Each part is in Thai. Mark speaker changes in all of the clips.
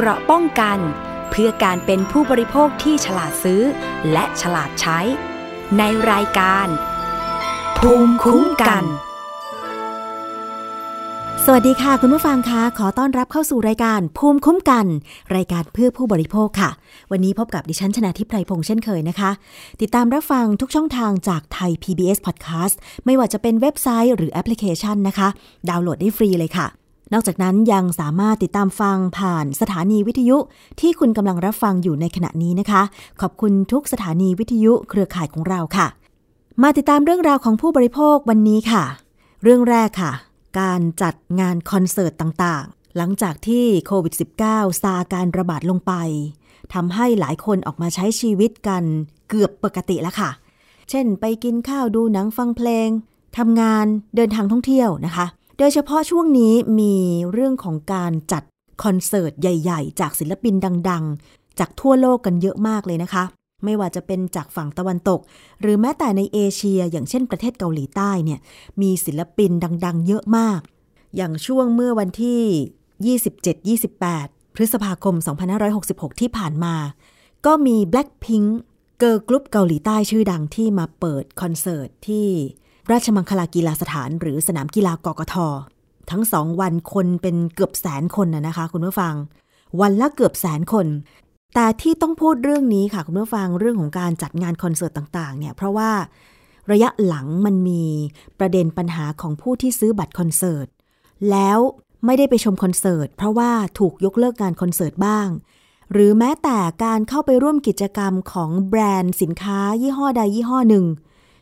Speaker 1: เกราะป้องกัน เพื่อการเป็นผู้บริโภคที่ฉลาดซื้อ และฉลาดใช้ ในรายการ ภูมิคุ้มกัน
Speaker 2: สวัสดีค่ะ คุณผู้ฟังคะขอต้อนรับเข้าสู่รายการภูมิคุ้มกัน รายการเพื่อผู้บริโภคค่ะ วันนี้พบกับดิฉันชนะทิพไพรพงษ์เช่นเคยนะคะ ติดตามรับฟังทุกช่องทางจากไทย PBS Podcast ไม่ว่าจะเป็นเว็บไซต์หรือแอปพลิเคชันนะคะ ดาวน์โหลดได้ฟรีเลยค่ะ นอกจากนั้นยังสามารถติดตามฟังผ่านสถานีวิทยุที่คุณกำลังรับฟังอยู่ในขณะนี้นะคะ ขอบคุณทุกสถานีวิทยุเครือข่ายของเราค่ะ มาติดตามเรื่องราวของผู้บริโภควันนี้ค่ะ เรื่องแรกค่ะ การจัดงานคอนเสิร์ตต่างๆ หลังจากที่โควิด -19 ซาการระบาดลงไปทำให้หลายคนออกมาใช้ชีวิตกันเกือบปกติแล้วค่ะ เช่น ไปกินข้าวดูหนังฟังเพลงทำงานเดินทางท่องเที่ยวนะคะ โดยเฉพาะช่วงนี้มีเรื่องของการจัดคอนเสิร์ตใหญ่ ๆ จากศิลปินดัง ๆ จากทั่วโลกกันเยอะมากเลยนะคะ ไม่ว่าจะเป็นจากฝั่งตะวันตก หรือแม้แต่ในเอเชีย อย่างเช่นประเทศเกาหลีใต้เนี่ยมีศิลปินดัง ๆ เยอะมาก อย่างช่วงเมื่อวันที่ 27-28 พฤษภาคม 2566 ที่ผ่านมา ก็มี Blackpink เกิร์ลกรุ๊ปเกาหลีใต้ชื่อดังที่มาเปิดคอนเสิร์ตที่ ราชมังคลากีฬาสถานหรือสนามกีฬากกท ทั้งสองวันคนเป็นเกือบแสนคนนะนะคะ คุณผู้ฟัง วันละเกือบแสนคน แต่ที่ต้องพูดเรื่องนี้ค่ะ คุณผู้ฟังเรื่องของการจัดงานคอนเสิร์ตต่างๆ เนี่ยเพราะว่าระยะหลังมันมีประเด็นปัญหาของผู้ที่ซื้อบัตรคอนเสิร์ตแล้วไม่ได้ไปชมคอนเสิร์ตเพราะว่าถูกยกเลิกงานคอนเสิร์ตบ้าง หรือแม้แต่การเข้าไปร่วมกิจกรรมของแบรนด์สินค้ายี่ห้อใดยี่ห้อหนึ่ง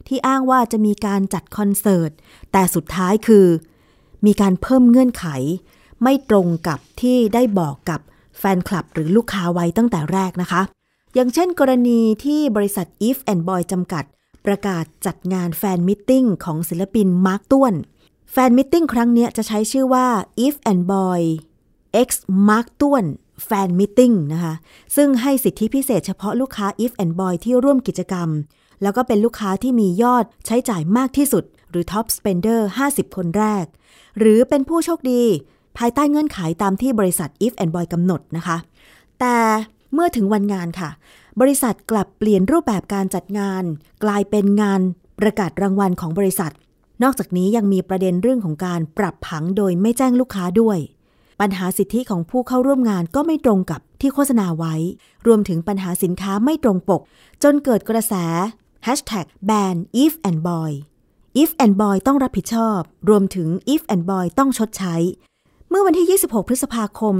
Speaker 2: ที่อ้างว่าจะมีการจัดคอนเสิร์ต แต่สุดท้ายคือ มีการเพิ่มเงื่อนไข ไม่ตรงกับที่ได้บอกกับแฟนคลับหรือลูกค้าไว้ตั้งแต่แรกนะคะ อย่างเช่นกรณีที่บริษัท EVEANDBOY จำกัด ประกาศจัดงาน fan meeting ของศิลปินมาร์คต้วน แฟนมิทติ้งครั้งนี้จะใช้ชื่อว่า EVEANDBOY X Mark ต้วนแฟนมิทติ้งนะคะ ซึ่งให้สิทธิพิเศษเฉพาะลูกค้า EVEANDBOY ที่ร่วมกิจกรรม แล้วก็เป็นลูกค้าที่มียอดใช้จ่ายมากที่สุด หรือ Top Spender 50 คนแรก หรือเป็นผู้โชคดี ภายใต้เงื่อนไขตามที่บริษัท If and Boy กำหนดนะคะ แต่เมื่อถึงวันงานค่ะ บริษัทกลับเปลี่ยนรูปแบบการจัดงาน กลายเป็นงานประกาศรางวัลของบริษัท นอกจากนี้ยังมีประเด็นเรื่องของการปรับผังโดยไม่แจ้งลูกค้าด้วย ปัญหาสิทธิของผู้เข้าร่วมงานก็ไม่ตรงกับที่โฆษณาไว้ รวมถึงปัญหาสินค้าไม่ตรงปก จนเกิดกระแส ban if and boy if and boy ต้องรับผิดชอบ รวมถึง if and boy ต้องชดใช้ เมื่อวันที่ 26 พฤษภาคม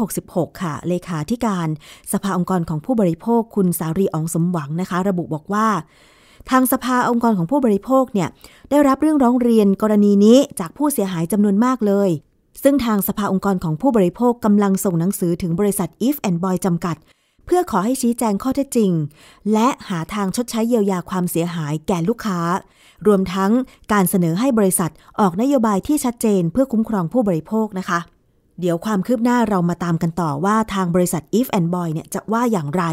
Speaker 2: 2566 ค่ะ เลขาธิการสภาองค์กรของผู้บริโภคคุณสารีอองสมหวังนะคะ ระบุบอกว่า ทางสภาองค์กรของผู้บริโภคเนี่ยได้รับเรื่องร้องเรียนกรณีนี้จากผู้เสียหายจำนวนมากเลย ซึ่งทางสภาองค์กรของผู้บริโภคกำลังส่งหนังสือถึงบริษัท If and Boy จำกัด เพื่อขอให้ชี้แจงข้อเท็จจริง และหาทางชดใช้เยียวยาความเสียหายแก่ลูกค้า รวมทั้งการเสนอให้บริษัทออกนโยบายที่ชัดเจนเพื่อคุ้มครองผู้บริโภคนะคะ เดี๋ยวความคืบหน้าเรามาตามกันต่อว่าทางบริษัท If and Boy เนี่ยจะว่าอย่างไร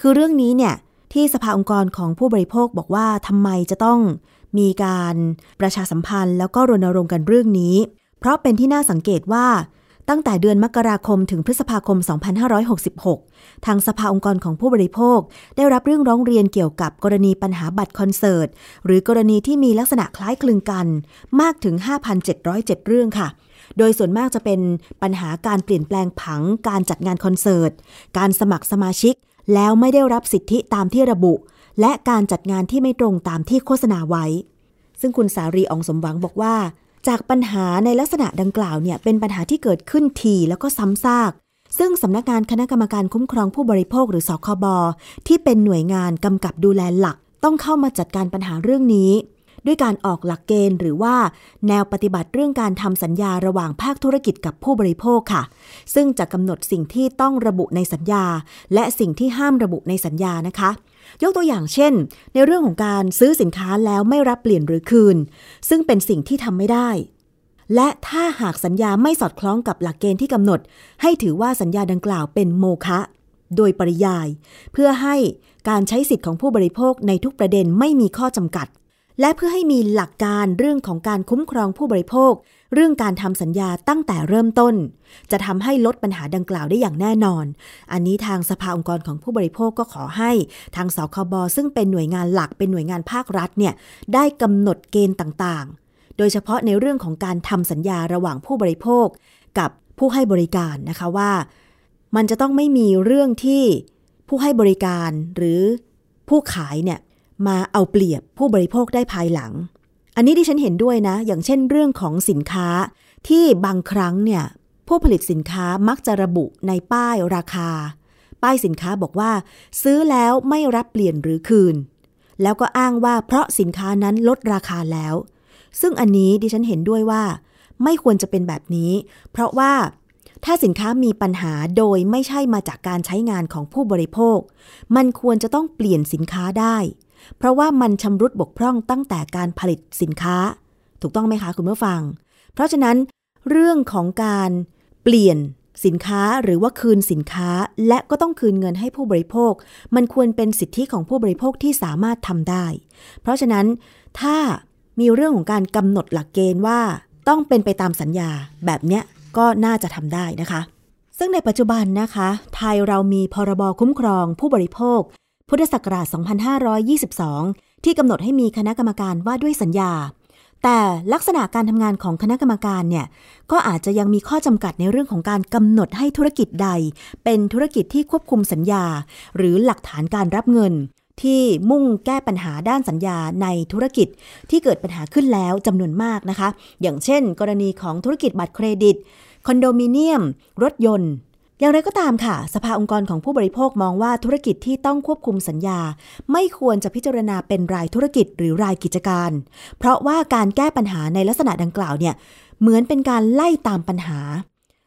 Speaker 2: คือเรื่องนี้เนี่ยที่สภาองค์กรของผู้บริโภคบอกว่าทำไมจะต้องมีการประชาสัมพันธ์ แล้วก็รณรงค์กันเรื่องนี้ เพราะเป็นที่น่าสังเกตว่า ตั้งแต่เดือนมกราคมถึงพฤษภาคม 2566 ทางสภาองค์กรของผู้บริโภค ได้รับเรื่องร้องเรียนเกี่ยวกับกรณีปัญหาบัตรคอนเสิร์ต หรือกรณีที่มีลักษณะคล้ายคลึงกัน มากถึง 5,707 เรื่องค่ะ โดยส่วนมากจะเป็นปัญหาการเปลี่ยนแปลงผังการจัดงานคอนเสิร์ต การสมัครสมาชิก แล้วไม่ได้รับสิทธิตามที่ระบุ และการจัดงานที่ไม่ตรงตามที่โฆษณาไว้ ซึ่งคุณสารีอองสมหวังบอกว่า จากปัญหาในลักษณะดังกล่าวเนี่ยเป็นปัญหาที่เกิดขึ้นทีแล้วก็ซ้ำซาก ซึ่งสำนักงานคณะกรรมการคุ้มครองผู้บริโภคหรือสคบที่เป็นหน่วยงานกำกับดูแลหลัก ต้องเข้ามาจัดการปัญหาเรื่องนี้ ด้วยการออกหลักเกณฑ์ หรือว่าแนวปฏิบัติเรื่องการทำสัญญาระหว่างภาคธุรกิจกับผู้บริโภคค่ะ ซึ่งจะกำหนดสิ่งที่ต้องระบุในสัญญา และสิ่งที่ห้ามระบุในสัญญานะคะ ยกตัวอย่างเช่น ในเรื่องของการซื้อสินค้าแล้วไม่รับเปลี่ยนหรือคืน ซึ่งเป็นสิ่งที่ทำไม่ได้ และถ้าหากสัญญาไม่สอดคล้องกับหลักเกณฑ์ที่กำหนด ให้ถือว่าสัญญาดังกล่าวเป็นโมฆะโดยปริยาย เพื่อให้การใช้สิทธิ์ของผู้บริโภคในทุกประเด็นไม่มีข้อจำกัด และเพื่อให้มีหลักการเรื่องของการคุ้มครองผู้บริโภค เรื่องการทำสัญญาตั้งแต่เริ่มต้น จะทำให้ลดปัญหาดังกล่าวได้อย่างแน่นอน อันนี้ทางสภาองค์กรของผู้บริโภคก็ขอให้ทางสคบซึ่งเป็นหน่วยงานหลักเป็นหน่วยงานภาครัฐเนี่ยได้กำหนดเกณฑ์ต่างๆ โดยเฉพาะในเรื่องของการทำสัญญาระหว่างผู้บริโภค กับผู้ให้บริการนะคะว่า มันจะต้องไม่มีเรื่องที่ผู้ให้บริการหรือผู้ขายเนี่ย มาเอาเปรียบผู้บริโภคได้ภายหลัง อันนี้ดิฉันเห็นด้วยนะ อย่างเช่นเรื่องของสินค้าที่บางครั้งเนี่ยผู้ผลิตสินค้ามักจะระบุในป้ายราคา ป้ายสินค้าบอกว่า ซื้อแล้วไม่รับเปลี่ยนหรือคืน แล้วก็อ้างว่าเพราะสินค้านั้นลดราคาแล้ว ซึ่งอันนี้ดิฉันเห็นด้วยว่า ไม่ควรจะเป็นแบบนี้ เพราะว่าถ้าสินค้ามีปัญหาโดยไม่ใช่มาจากการใช้งานของผู้บริโภค มันควรจะต้องเปลี่ยนสินค้าได้ เพราะว่ามันชำรุดบกพร่องตั้งแต่การผลิตสินค้า ถูกต้องไหมคะคุณผู้ฟัง เพราะฉะนั้น เรื่องของการเปลี่ยนสินค้าหรือว่าคืนสินค้า และก็ต้องคืนเงินให้ผู้บริโภค มันควรเป็นสิทธิของผู้บริโภคที่สามารถทำได้ เพราะฉะนั้นถ้ามีเรื่องของการกำหนดหลักเกณฑ์ว่า ต้องเป็นไปตามสัญญาแบบเนี้ยก็น่าจะทำได้นะคะ ซึ่งในปัจจุบันนะคะ ไทยเรามีพรบคุ้มครองผู้บริโภค พุทธศักราช 2522 ที่กำหนดให้มีคณะกรรมการว่าด้วยสัญญา แต่ลักษณะการทำงานของคณะกรรมการเนี่ยก็อาจจะยังมีข้อจำกัดในเรื่องของการกำหนดให้ธุรกิจใด เป็นธุรกิจที่ควบคุมสัญญา หรือหลักฐานการรับเงิน ที่มุ่งแก้ปัญหาด้านสัญญาในธุรกิจที่เกิดปัญหาขึ้นแล้วจำนวนมากนะคะ อย่างเช่น กรณีของธุรกิจบัตรเครดิตคอนโดมิเนียม รถยนต์ อย่างไรก็ตามค่ะ สภาองค์กรของผู้บริโภคมองว่าธุรกิจที่ต้องควบคุมสัญญา ไม่ควรจะพิจารณาเป็นรายธุรกิจหรือรายกิจการ เพราะว่าการแก้ปัญหาในลักษณะดังกล่าวเนี่ยเหมือนเป็นการไล่ตามปัญหา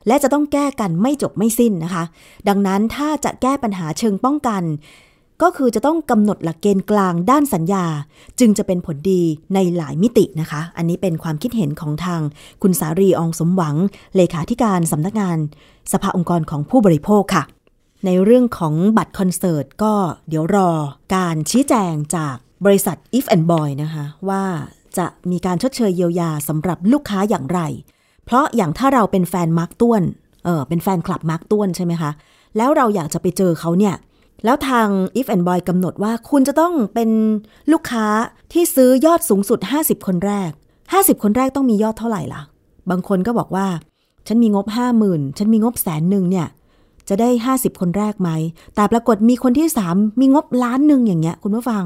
Speaker 2: และจะต้องแก้กันไม่จบไม่สิ้นนะคะ ดังนั้นถ้าจะแก้ปัญหาเชิงป้องกัน ก็คือจะต้องกำหนดหลักเกณฑ์กลางด้านสัญญา จึงจะเป็นผลดีในหลายมิตินะคะ อันนี้เป็นความคิดเห็นของทางคุณสารีอองสมหวัง เลขาธิการสำนักงาน สภาองค์กรของผู้บริโภคค่ะ ในเรื่องของบัตรคอนเสิร์ตก็เดี๋ยวรอการชี้แจงจากบริษัท If and Boy นะคะ ว่าจะมีการชดเชยเยียวยาสำหรับลูกค้าอย่างไร เพราะอย่างถ้าเราเป็นแฟนมาร์กต้วนเออเป็นแฟนคลับมาร์กต้วนใช่ไหมคะแล้วเราอยากจะไปเจอเขาเนี่ย แล้วทาง If and Boy กำหนดว่าคุณจะต้องเป็นลูกค้าที่ซื้อยอดสูงสุด 50 คนแรก 50 คนแรกต้องมียอดเท่าไหร่ล่ะ บางคนก็บอกว่า ฉันมีงบ 50,000 ฉันมีงบแสนหนึ่งเนี่ย จะได้ 50 คนแรกไหม แต่ปรากฏมีคนที่ 3 มีงบล้านหนึ่งอย่างเงี้ย คุณผู้ฟัง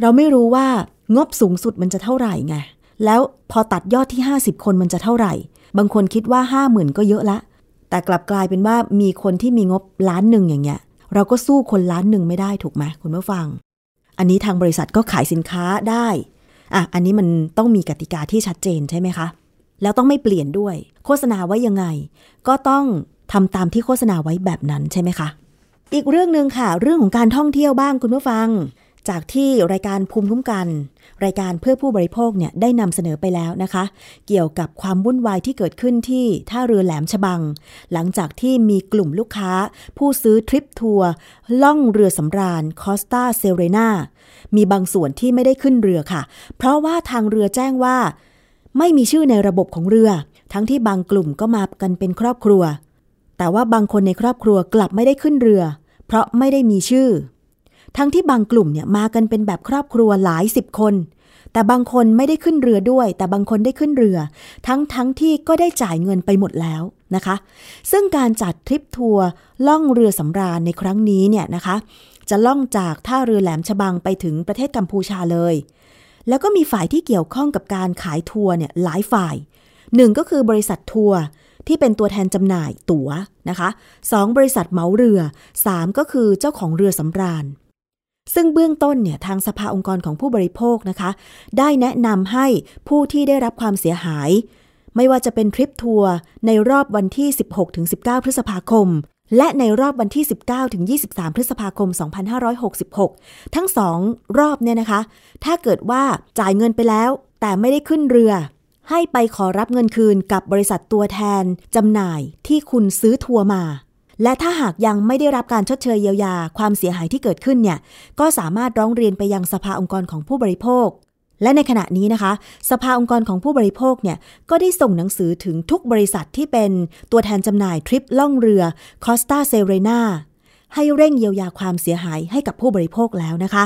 Speaker 2: เราไม่รู้ว่างบสูงสุดมันจะเท่าไหร่ไง แล้วพอตัดยอดที่ 50 คนมันจะเท่าไหร่ บางคนคิดว่า 50,000 ก็เยอะละ แต่กลับกลายเป็นว่ามีคนที่มีงบล้านหนึ่งอย่างเงี้ย เราก็สู้คนล้านหนึ่งไม่ได้ถูกไหมคุณผู้ฟัง อันนี้ทางบริษัทก็ขายสินค้าได้อะอันนี้มันต้องมีกติกาที่ชัดเจนใช่ไหมคะ แล้วต้องไม่เปลี่ยนด้วย โฆษณาไว้ยังไง ก็ต้องทำตามที่โฆษณาไว้แบบนั้นใช่ไหมคะ อีกเรื่องหนึ่งค่ะ เรื่องของการท่องเที่ยวบ้างคุณผู้ฟัง จากที่รายการภูมิคุ้มกัน รายการเพื่อผู้บริโภคเนี่ยได้นำเสนอไปแล้วนะคะ เกี่ยวกับความวุ่นวายที่เกิดขึ้นที่ท่าเรือแหลมฉบัง หลังจากที่มีกลุ่มลูกค้า ผู้ซื้อทริปทัวร์ล่องเรือสำราญคอสตาเซเรนามีบางส่วนที่ไม่ได้ขึ้นเรือค่ะ เพราะว่าทางเรือแจ้งว่า ไม่มีชื่อในระบบของเรือ ทั้งที่บางกลุ่มก็มากันเป็นครอบครัว แต่ว่าบางคนในครอบครัวกลับไม่ได้ขึ้นเรือ เพราะไม่ได้มีชื่อ ทั้งที่บางกลุ่มเนี่ยมากันเป็นแบบครอบครัวหลายสิบคน แต่บางคนไม่ได้ขึ้นเรือด้วย แต่บางคนได้ขึ้นเรือ ทั้งทั้งที่ก็ได้จ่ายเงินไปหมดแล้วนะคะ ซึ่งการจัดทริปทัวร์ล่องเรือสำราญในครั้งนี้เนี่ยนะคะ จะล่องจากท่าเรือแหลมฉบังไปถึงประเทศกัมพูชาเลย แล้วก็มีฝ่ายที่เกี่ยวข้องกับการขายทัวร์เนี่ยหลายฝ่ายหนึ่งก็คือบริษัททัวร์ที่เป็นตัวแทนจำหน่ายตั๋วนะคะสองบริษัทเหมาเรือ 3 ก็คือเจ้าของเรือสำราญ ซึ่งเบื้องต้นเนี่ยทางสภาองค์กรของผู้บริโภคนะคะ ได้แนะนำให้ผู้ที่ได้รับความเสียหาย ไม่ว่าจะเป็นทริปทัวร์ในรอบวันที่ 16-19 พฤษภาคม และในรอบวันที่ 19-23 พฤษภาคม 2566 ทั้งสองรอบเนี่ยนะคะ ถ้าเกิดว่าจ่ายเงินไปแล้ว แต่ไม่ได้ขึ้นเรือ ให้ไปขอรับเงินคืนกับบริษัทตัวแทนจำหน่ายที่คุณซื้อทัวร์มา และถ้าหากยังไม่ได้รับการชดเชยเยียวยาความเสียหายที่เกิดขึ้นเนี่ยก็สามารถร้องเรียนไปยังสภาองค์กรของผู้บริโภค และในขณะนี้นะคะ สภาองค์กรของผู้บริโภคเนี่ยก็ได้ส่งหนังสือถึงทุกบริษัทที่เป็นตัวแทนจำหน่ายทริปล่องเรือคอสตาเซเรนาให้เร่งเยียวยาความเสียหายให้กับผู้บริโภคแล้วนะคะ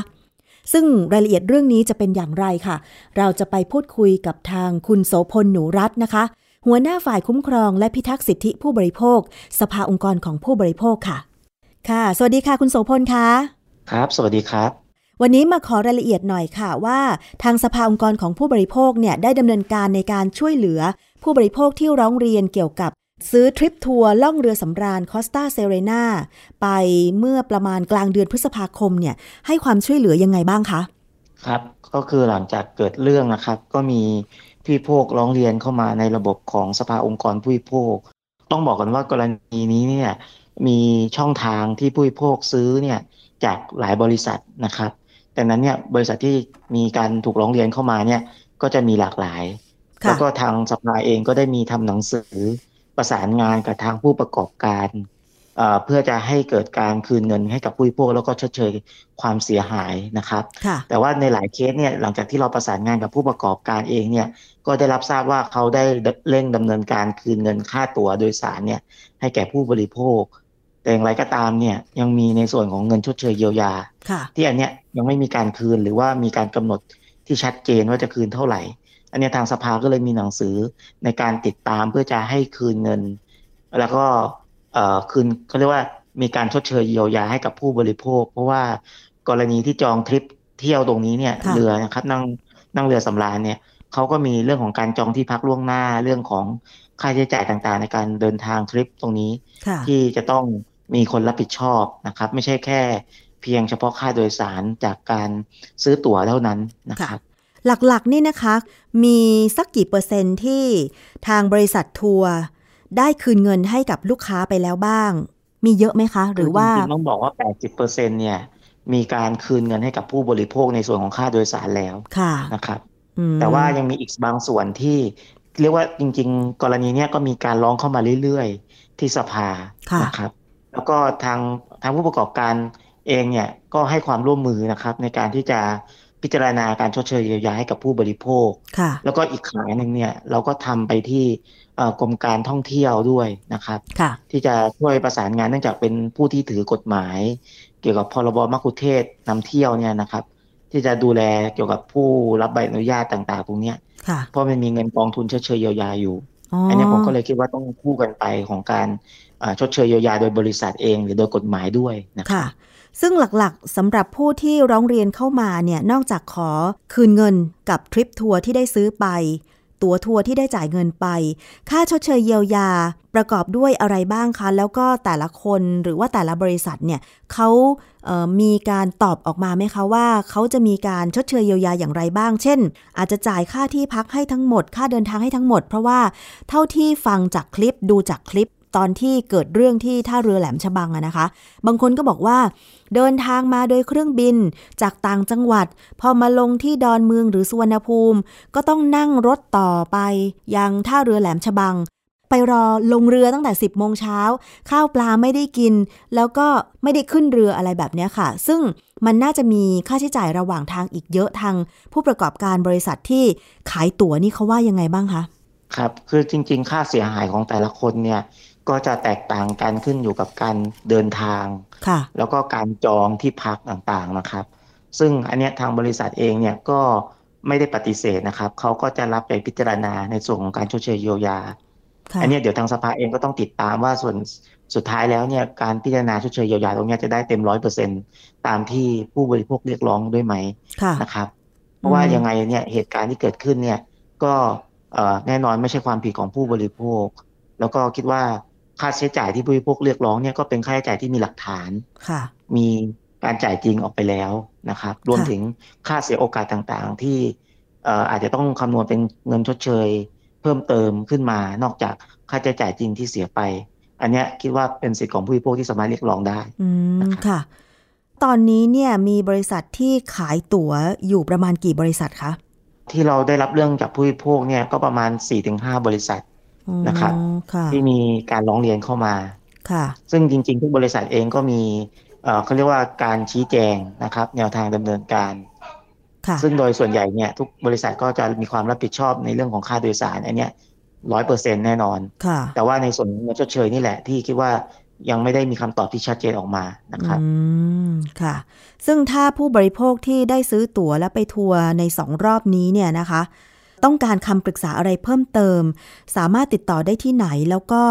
Speaker 2: ซึ่งรายละเอียดเรื่องนี้จะเป็นอย่างไรค่ะ เราจะไปพูดคุยกับทางคุณโสพลหนูรัตน์นะคะ หัวหน้าฝ่ายคุ้มครองและพิทักษ์สิทธิผู้บริโภค สภาองค์กรของผู้บริโภคค่ะ ค่ะ สวัสดีค่ะคุณโสพลคะ
Speaker 3: ครับ สวัสดีครับ
Speaker 2: วันนี้มาขอรายละเอียดหน่อยค่ะว่าทางสภาองค์กรของผู้บริโภคเนี่ยได้ดำเนินการในการช่วยเหลือ ผู้บริโภคที่ร้องเรียนเกี่ยวกับซื้อทริปทัวร์ล่องเรือสำราญคอสตาเซเรนาไปเมื่อประมาณกลางเดือนพฤษภาคมเนี่ยให้ความช่วยเหลือยังไงบ้างคะ
Speaker 3: ครับ ก็คือหลังจากเกิดเรื่องนะครับ ก็มี ผู้บริโภคร้องเรียนเข้ามาในระบบของสภาองค์กรผู้บริโภค ต้องบอกกันว่ากรณีนี้เนี่ยมีช่องทางที่ผู้บริโภคซื้อเนี่ยจากหลายบริษัทนะครับดังนั้นเนี่ยบริษัทที่มีการถูกร้องเรียนเข้ามาเนี่ยก็จะมีหลากหลาย
Speaker 2: ค่ะ
Speaker 3: แล้วก็ทางสภาเองก็ได้มีทำหนังสือประสานงานกับทางผู้ประกอบการ เอ่อเพื่อจะให้เกิดการคืนเงินให้กับผู้บริโภคแล้วก็ชดเชยความเสียหายนะครับ
Speaker 2: ค่ะ
Speaker 3: แต่ว่าในหลายเคสเนี่ยหลังจากที่เราประสานงานกับผู้ประกอบการเองเนี่ยก็ได้รับทราบว่าเขาได้เร่งดำเนินการคืนเงินค่าตั๋วโดยสารเนี่ยให้แก่ผู้บริโภค แต่อย่างไรก็ตามเนี่ยยังมีในส่วนของเงินชดเชยเยียวยา
Speaker 2: ค่ะ
Speaker 3: ที่อันเนี้ยยังไม่มีการคืนหรือว่ามีการกำหนดที่ชัดเจนว่าจะคืนเท่าไหร่ อันเนี้ยทางสภาก็เลยมีหนังสือในการติดตามเพื่อจะให้คืนเงิน แล้วก็เอ่อ คืนเขาเรียกว่ามีการชดเชยเยียวยาให้กับผู้บริโภค เพราะว่ากรณีที่จองทริปเที่ยวตรงนี้เนี่ย
Speaker 2: ค่ะ
Speaker 3: เรือนะครับนั่งนั่งเรือสำราญเนี่ยเขาก็มีเรื่องของการจองที่พักล่วงหน้าเรื่องของค่าใช้จ่ายต่างๆ ในการเดินทางทริปตรงนี้
Speaker 2: ค่ะ
Speaker 3: ที่จะต้องมีคนรับผิดชอบนะครับ ไม่ใช่แค่เพียงเฉพาะค่าโดยสารจากการซื้อตั๋วเท่านั้นนะครับ
Speaker 2: หลักๆนี่นะคะ มีสักกี่เปอร์เซ็นต์ที่ทางบริษัททัวร์ ได้คืนเงินให้กับลูกค้าไปแล้วบ้าง มีเยอะไหมคะ หรือว่า
Speaker 3: จริงๆต้องบอกว่า 80%เนี่ยมีการคืนเงินให้กับผู้บริโภคในส่วนของค่าโดยสารแล้ว
Speaker 2: ค่ะ
Speaker 3: นะครับ
Speaker 2: อืม
Speaker 3: แต่ว่ายังมีอีกบางส่วนที่เรียกว่าจริง ๆ กรณีเนี้ยก็มีการร้องเข้ามาเรื่อยๆ ที่สภา
Speaker 2: ค่ะ
Speaker 3: นะครับ แล้วก็ทางทางผู้ประกอบการเองเนี่ยก็ให้ความร่วมมือนะครับ ในการที่จะพิจารณาการชดเชยเยียวยาให้กับผู้บริโภค
Speaker 2: ค่ะ
Speaker 3: แล้วก็อีกขายหนึ่งเนี่ยเราก็ทำไปที่เอ่อ กรมการท่องเที่ยวด้วยนะครับ
Speaker 2: ค่ะ
Speaker 3: ที่จะช่วยประสานงานเนื่องจากเป็นผู้ที่ถือกฎหมาย เกี่ยวกับพรบมัคคุเทศก์นำเที่ยวเนี่ยนะครับ ที่จะดูแลเกี่ยวกับผู้รับใบอนุญาตต่าง ๆ ตรงเนี้ย
Speaker 2: ค่ะ
Speaker 3: เพราะมันมีเงินกองทุนชดเชยเยียวยาอยู่
Speaker 2: อ๋อ
Speaker 3: อั
Speaker 2: อั
Speaker 3: นเนี้ยผมก็เลยคิดว่าต้องคู่กันไปของการอ่าชดเชยเยียวยาโดยบริษัทเอง หรือโดยกฎหมายด้วยนะครับ
Speaker 2: ค่ะซึ่งหลักๆสำหรับผู้ที่ร้องเรียนเข้ามาเนี่ยนอกจากขอคืนเงินกับทริปทัวร์ที่ได้ซื้อไป ตั๋วทัวร์ที่ได้จ่ายเงินไป ค่าชดเชยเยียวยาประกอบด้วยอะไรบ้างคะ แล้วก็แต่ละคนหรือว่าแต่ละบริษัทเนี่ยเขาเมีการตอบออกมาไหมคะว่าเขาจะมีการชดเชยเยียวยาอย่างไรบ้าง เช่น อาจจะจ่ายค่าที่พักให้ทั้งหมด ค่าเดินทางให้ทั้งหมด เพราะว่าเท่าที่ฟังจากคลิปดูจากคลิป ตอนที่เกิดเรื่องที่ท่าเรือแหลมฉบังอะนะคะ บางคนก็บอกว่าเดินทางมาโดยเครื่องบินจากต่างจังหวัด พอมาลงที่ดอนเมืองหรือสุวรรณภูมิ ก็ต้องนั่งรถต่อไป ยังท่าเรือแหลมฉบัง ไปรอลงเรือตั้งแต่ 10โมงเช้าข้าวปลาไม่ได้กิน แล้วก็ไม่ได้ขึ้นเรืออะไรแบบนี้ค่ะ ซึ่งมันน่าจะมีค่าใช้จ่ายระหว่างทางอีกเยอะทางผู้ประกอบการบริษัทที่ขายตั๋วนี่เขาว่ายังไงบ้างคะ
Speaker 3: ครับ คือจริง ๆ ค่าเสียหายของแต่ละคนเนี่ย ก็จะแตกต่างกันขึ้นอยู่กับการเดินทาง
Speaker 2: ค่ะ
Speaker 3: แล้วก็การจองที่พักต่างๆนะครับ ซึ่งอันเนี้ยทางบริษัทเองเนี่ยก็ไม่ได้ปฏิเสธนะครับ เขาก็จะรับไปพิจารณาในส่วนของการชดเชยเยียวยา
Speaker 2: ค่ะ
Speaker 3: อันเนี้ยเดี๋ยวทางสภาเองก็ต้องติดตามว่าส่วนสุดท้ายแล้วเนี่ยการพิจารณาชดเชยเยียวยาตรงเนี้ยจะได้เต็มร้อยเปอร์เซ็นตามที่ผู้บริโภคเรียกร้องด้วยไหม
Speaker 2: ค่ะ
Speaker 3: นะครับ เพราะว่า
Speaker 2: อืม
Speaker 3: ยังไงเนี่ยเหตุการณ์ที่เกิดขึ้นเนี่ยก็เอ่อแน่นอนไม่ใช่ความผิดของผู้บริโภค แล้วก็คิดว่า ค่าใช้จ่ายที่ผู้บริโภคเรียกร้องเนี่ยก็เป็นค่าใช้จ่ายที่มีหลักฐาน
Speaker 2: ค่ะ
Speaker 3: มีการจ่ายจริงออกไปแล้วนะครับ รวม
Speaker 2: ค่ะ
Speaker 3: ถึงค่าเสียโอกาสต่างๆ ที่เอ่ออาจจะต้องคำนวณเป็นเงินชดเชย เพิ่มเติมขึ้นมานอกจากค่าใช้จ่ายจริงที่เสียไป อันเนี้ยคิดว่าเป็นสิทธิของผู้บริโภคที่สามารถเรียกร้องได้
Speaker 2: อืม
Speaker 3: นะครับ
Speaker 2: ค่ะ ตอนนี้เนี่ยมีบริษัทที่ขายตั๋วอยู่ประมาณกี่บริษัทคะ
Speaker 3: ที่เราได้รับเรื่องจากผู้บริโภคเนี่ยก็ประมาณ4-5บริษัท
Speaker 2: อืม
Speaker 3: นะครับ
Speaker 2: ค่ะ
Speaker 3: ที่มีการร้องเรียนเข้ามา
Speaker 2: ค่ะ
Speaker 3: ซึ่งจริง ๆ ทุกบริษัทเองก็มีเอ่อเขาเรียกว่าการชี้แจงนะครับ แนวทางดำเนินการ
Speaker 2: ค่ะ
Speaker 3: ซึ่งโดยส่วนใหญ่เนี่ยทุกบริษัทก็จะมีความรับผิดชอบในเรื่องของค่าโดยสารอันเนี้ยร้อยเปอร์เซ็นแน่นอน
Speaker 2: ค่ะ
Speaker 3: แต่ว่าในส่วนเงินชดเชยนี่แหละที่คิดว่ายังไม่ได้มีคำตอบที่ชัดเจนออกมานะครับ
Speaker 2: อืมค่ะ ซึ่งถ้าผู้บริโภคที่ได้ซื้อตั๋วและไปทัวร์ในสองรอบนี้เนี่ยนะคะ ต้องการคำปรึกษาอะไรเพิ่มเติม สามารถติดต่อได้ที่ไหน แล้วก็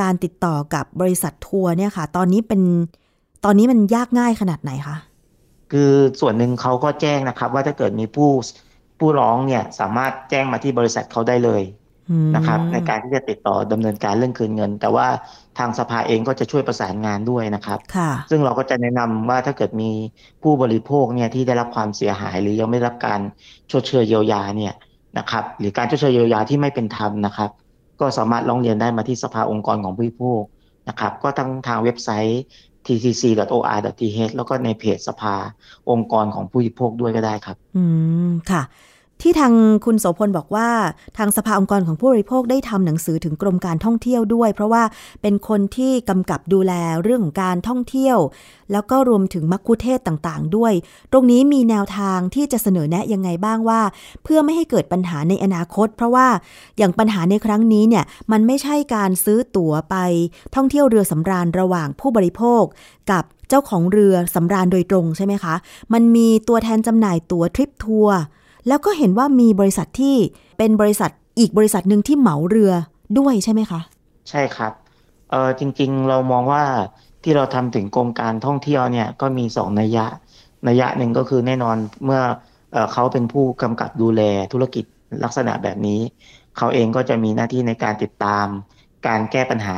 Speaker 2: การติดต่อกับบริษัททัวร์เนี่ยค่ะ ตอนนี้เป็นตอนนี้มันยากง่ายขนาดไหนคะ
Speaker 3: คือส่วนหนึ่งเขาก็แจ้งนะครับ ว่าถ้าเกิดมีผู้ผู้ร้องเนี่ยสามารถแจ้งมาที่บริษัทเขาได้เลย
Speaker 2: อืม
Speaker 3: นะครับ ในการที่จะติดต่อดำเนินการเรื่องคืนเงิน แต่ว่าทางสภาเองก็จะช่วยประสานงานด้วยนะครับ
Speaker 2: ค่ะ
Speaker 3: ซึ่งเราก็จะแนะนำว่าถ้าเกิดมีผู้บริโภคเนี่ยที่ได้รับความเสียหายหรือยังไม่ได้รับการชดเชยเยียวยาเนี่ย นะครับ หรือการชดเชยเยียวยาที่ไม่เป็นธรรมนะครับ ก็สามารถร้องเรียนได้มาที่สภาองค์กรของผู้บริโภคนะครับ ก็ทั้งทางเว็บไซต์ ttc.or.th แล้วก็ในเพจสภาองค์กรของผู้บริโภคด้วยก็ได้ครับ
Speaker 2: อืมค่ะ ที่ทางคุณโสพลบอกว่า ทางสภาองค์กรของผู้บริโภคได้ทำหนังสือถึงกรมการท่องเที่ยวด้วย เพราะว่าเป็นคนที่กำกับดูแลเรื่องของการท่องเที่ยว แล้วก็รวมถึงมักคุเทศต่างๆ ด้วย ตรงนี้มีแนวทางที่จะเสนอแนะยังไงบ้างว่า เพื่อไม่ให้เกิดปัญหาในอนาคต เพราะว่าอย่างปัญหาในครั้งนี้เนี่ยมันไม่ใช่การซื้อตั๋วไป ท่องเที่ยวเรือสำราญระหว่างผู้บริโภคกับเจ้าของเรือสำราญโดยตรงใช่ไหมคะ มันมีตัวแทนจำหน่ายตั๋วทริปทัวร์ แล้วก็เห็นว่ามีบริษัทที่เป็นบริษัทอีกบริษัทหนึ่งที่เหมาเรือด้วยใช่ไหมคะ
Speaker 3: ใช่ครับเออจริงๆเรามองว่าที่เราทำถึงกรมการท่องเที่ยวเนี่ยก็มีสองนัยยะนัยยะหนึ่งก็คือแน่นอนเมื่อเออเขาเป็นผู้กำกับดูแลธุรกิจลักษณะแบบนี้ เขาเองก็จะมีหน้าที่ในการติดตาม การแก้ปัญหา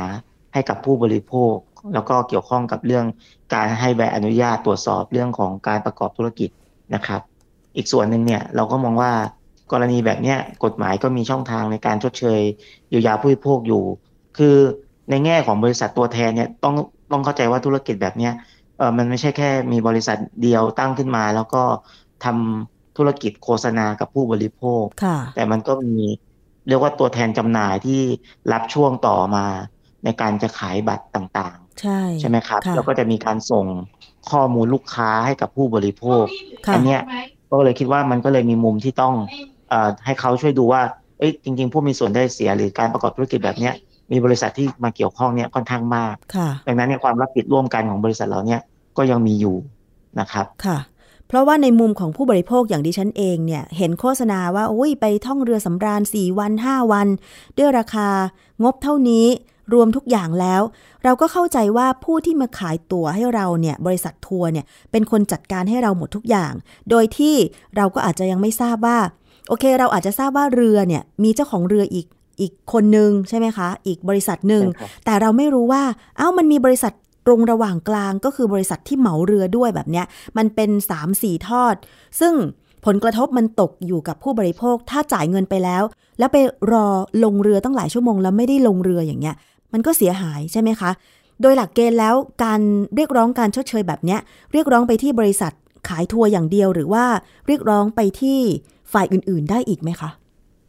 Speaker 3: ให้กับผู้บริโภค แล้วก็เกี่ยวข้องกับเรื่องการให้ใบอนุญาตตรวจสอบเรื่องของการประกอบธุรกิจนะครับ อีกส่วนหนึ่งเนี่ยเราก็มองว่ากรณีแบบเนี้ยกฎหมายก็มีช่องทางในการชดเชยเยียวยาผู้บริโภคอยู่ คือในแง่ของบริษัทตัวแทนเนี่ยต้องต้องเข้าใจว่าธุรกิจแบบเนี้ยเออมันไม่ใช่แค่มีบริษัทเดียวตั้งขึ้นมา แล้วก็ทำธุรกิจโฆษณากับผู้บริโภค
Speaker 2: ค่ะ
Speaker 3: แต่มันก็มีเรียกว่าตัวแทนจำหน่ายที่รับช่วงต่อมาในการจะขายบัตรต่าง
Speaker 2: ใช่
Speaker 3: ๆใช่ไหมครับ
Speaker 2: ค่ะ
Speaker 3: แล้วก็จะมีการส่งข้อมูลลูกค้าให้กับผู้บริโภค
Speaker 2: ค่ะ
Speaker 3: อัเนี้ย ก็เลยคิดว่ามันก็เลยมีมุมที่ต้องเออให้เขาช่วยดูว่าเอ้ยจริง ๆ ผู้มีส่วนได้เสียหรือการประกอบธุรกิจแบบเนี้ยมีบริษัทที่มาเกี่ยวข้องเนี่ยค่อนข้างมาก
Speaker 2: ค่ะ
Speaker 3: ดังนั้นเนี่ยความรับผิดร่วมกันของบริษัทเราเนี่ยก็ยังมีอยู่นะครับ
Speaker 2: ค่ะ เพราะว่าในมุมของผู้บริโภคอย่างดิฉันเองเนี่ยเห็นโฆษณาว่าโอ้ยไปท่องเรือสำราญ 4 วัน 5 วัน ด้วยราคางบเท่านี้ รวมทุกอย่างแล้ว เราก็เข้าใจว่าผู้ที่มาขายตั๋วให้เราเนี่ยบริษัททัวร์เนี่ยเป็นคนจัดการให้เราหมดทุกอย่าง โดยที่เราก็อาจจะยังไม่ทราบว่า โอเค เราอาจจะทราบว่าเรือเนี่ยมีเจ้าของเรืออีกอีกคนนึงใช่ไหมคะ อีกบริษัทหนึ่ง
Speaker 3: ใช่ครับ
Speaker 2: แต่เราไม่รู้ว่าเอ้ามันมีบริษัทตรงระหว่างกลางก็คือบริษัทที่เหมาเรือด้วยแบบเนี้ยมันเป็น 3-4 ทอด ซึ่งผลกระทบมันตกอยู่กับผู้บริโภคถ้าจ่ายเงินไปแล้ว แล้วไปรอลงเรือตั้งหลายชั่วโมงแล้วไม่ได้ลงเรืออย่างเงี้ย มันก็เสียหายใช่ไหมคะ โดยหลักเกณฑ์แล้วการเรียกร้องการชดเชยแบบเนี้ยเรียกร้องไปที่บริษัทขายทัวร์อย่างเดียวหรือว่าเรียกร้องไปที่ฝ่ายอื่น ๆ ได้อีกไหมคะ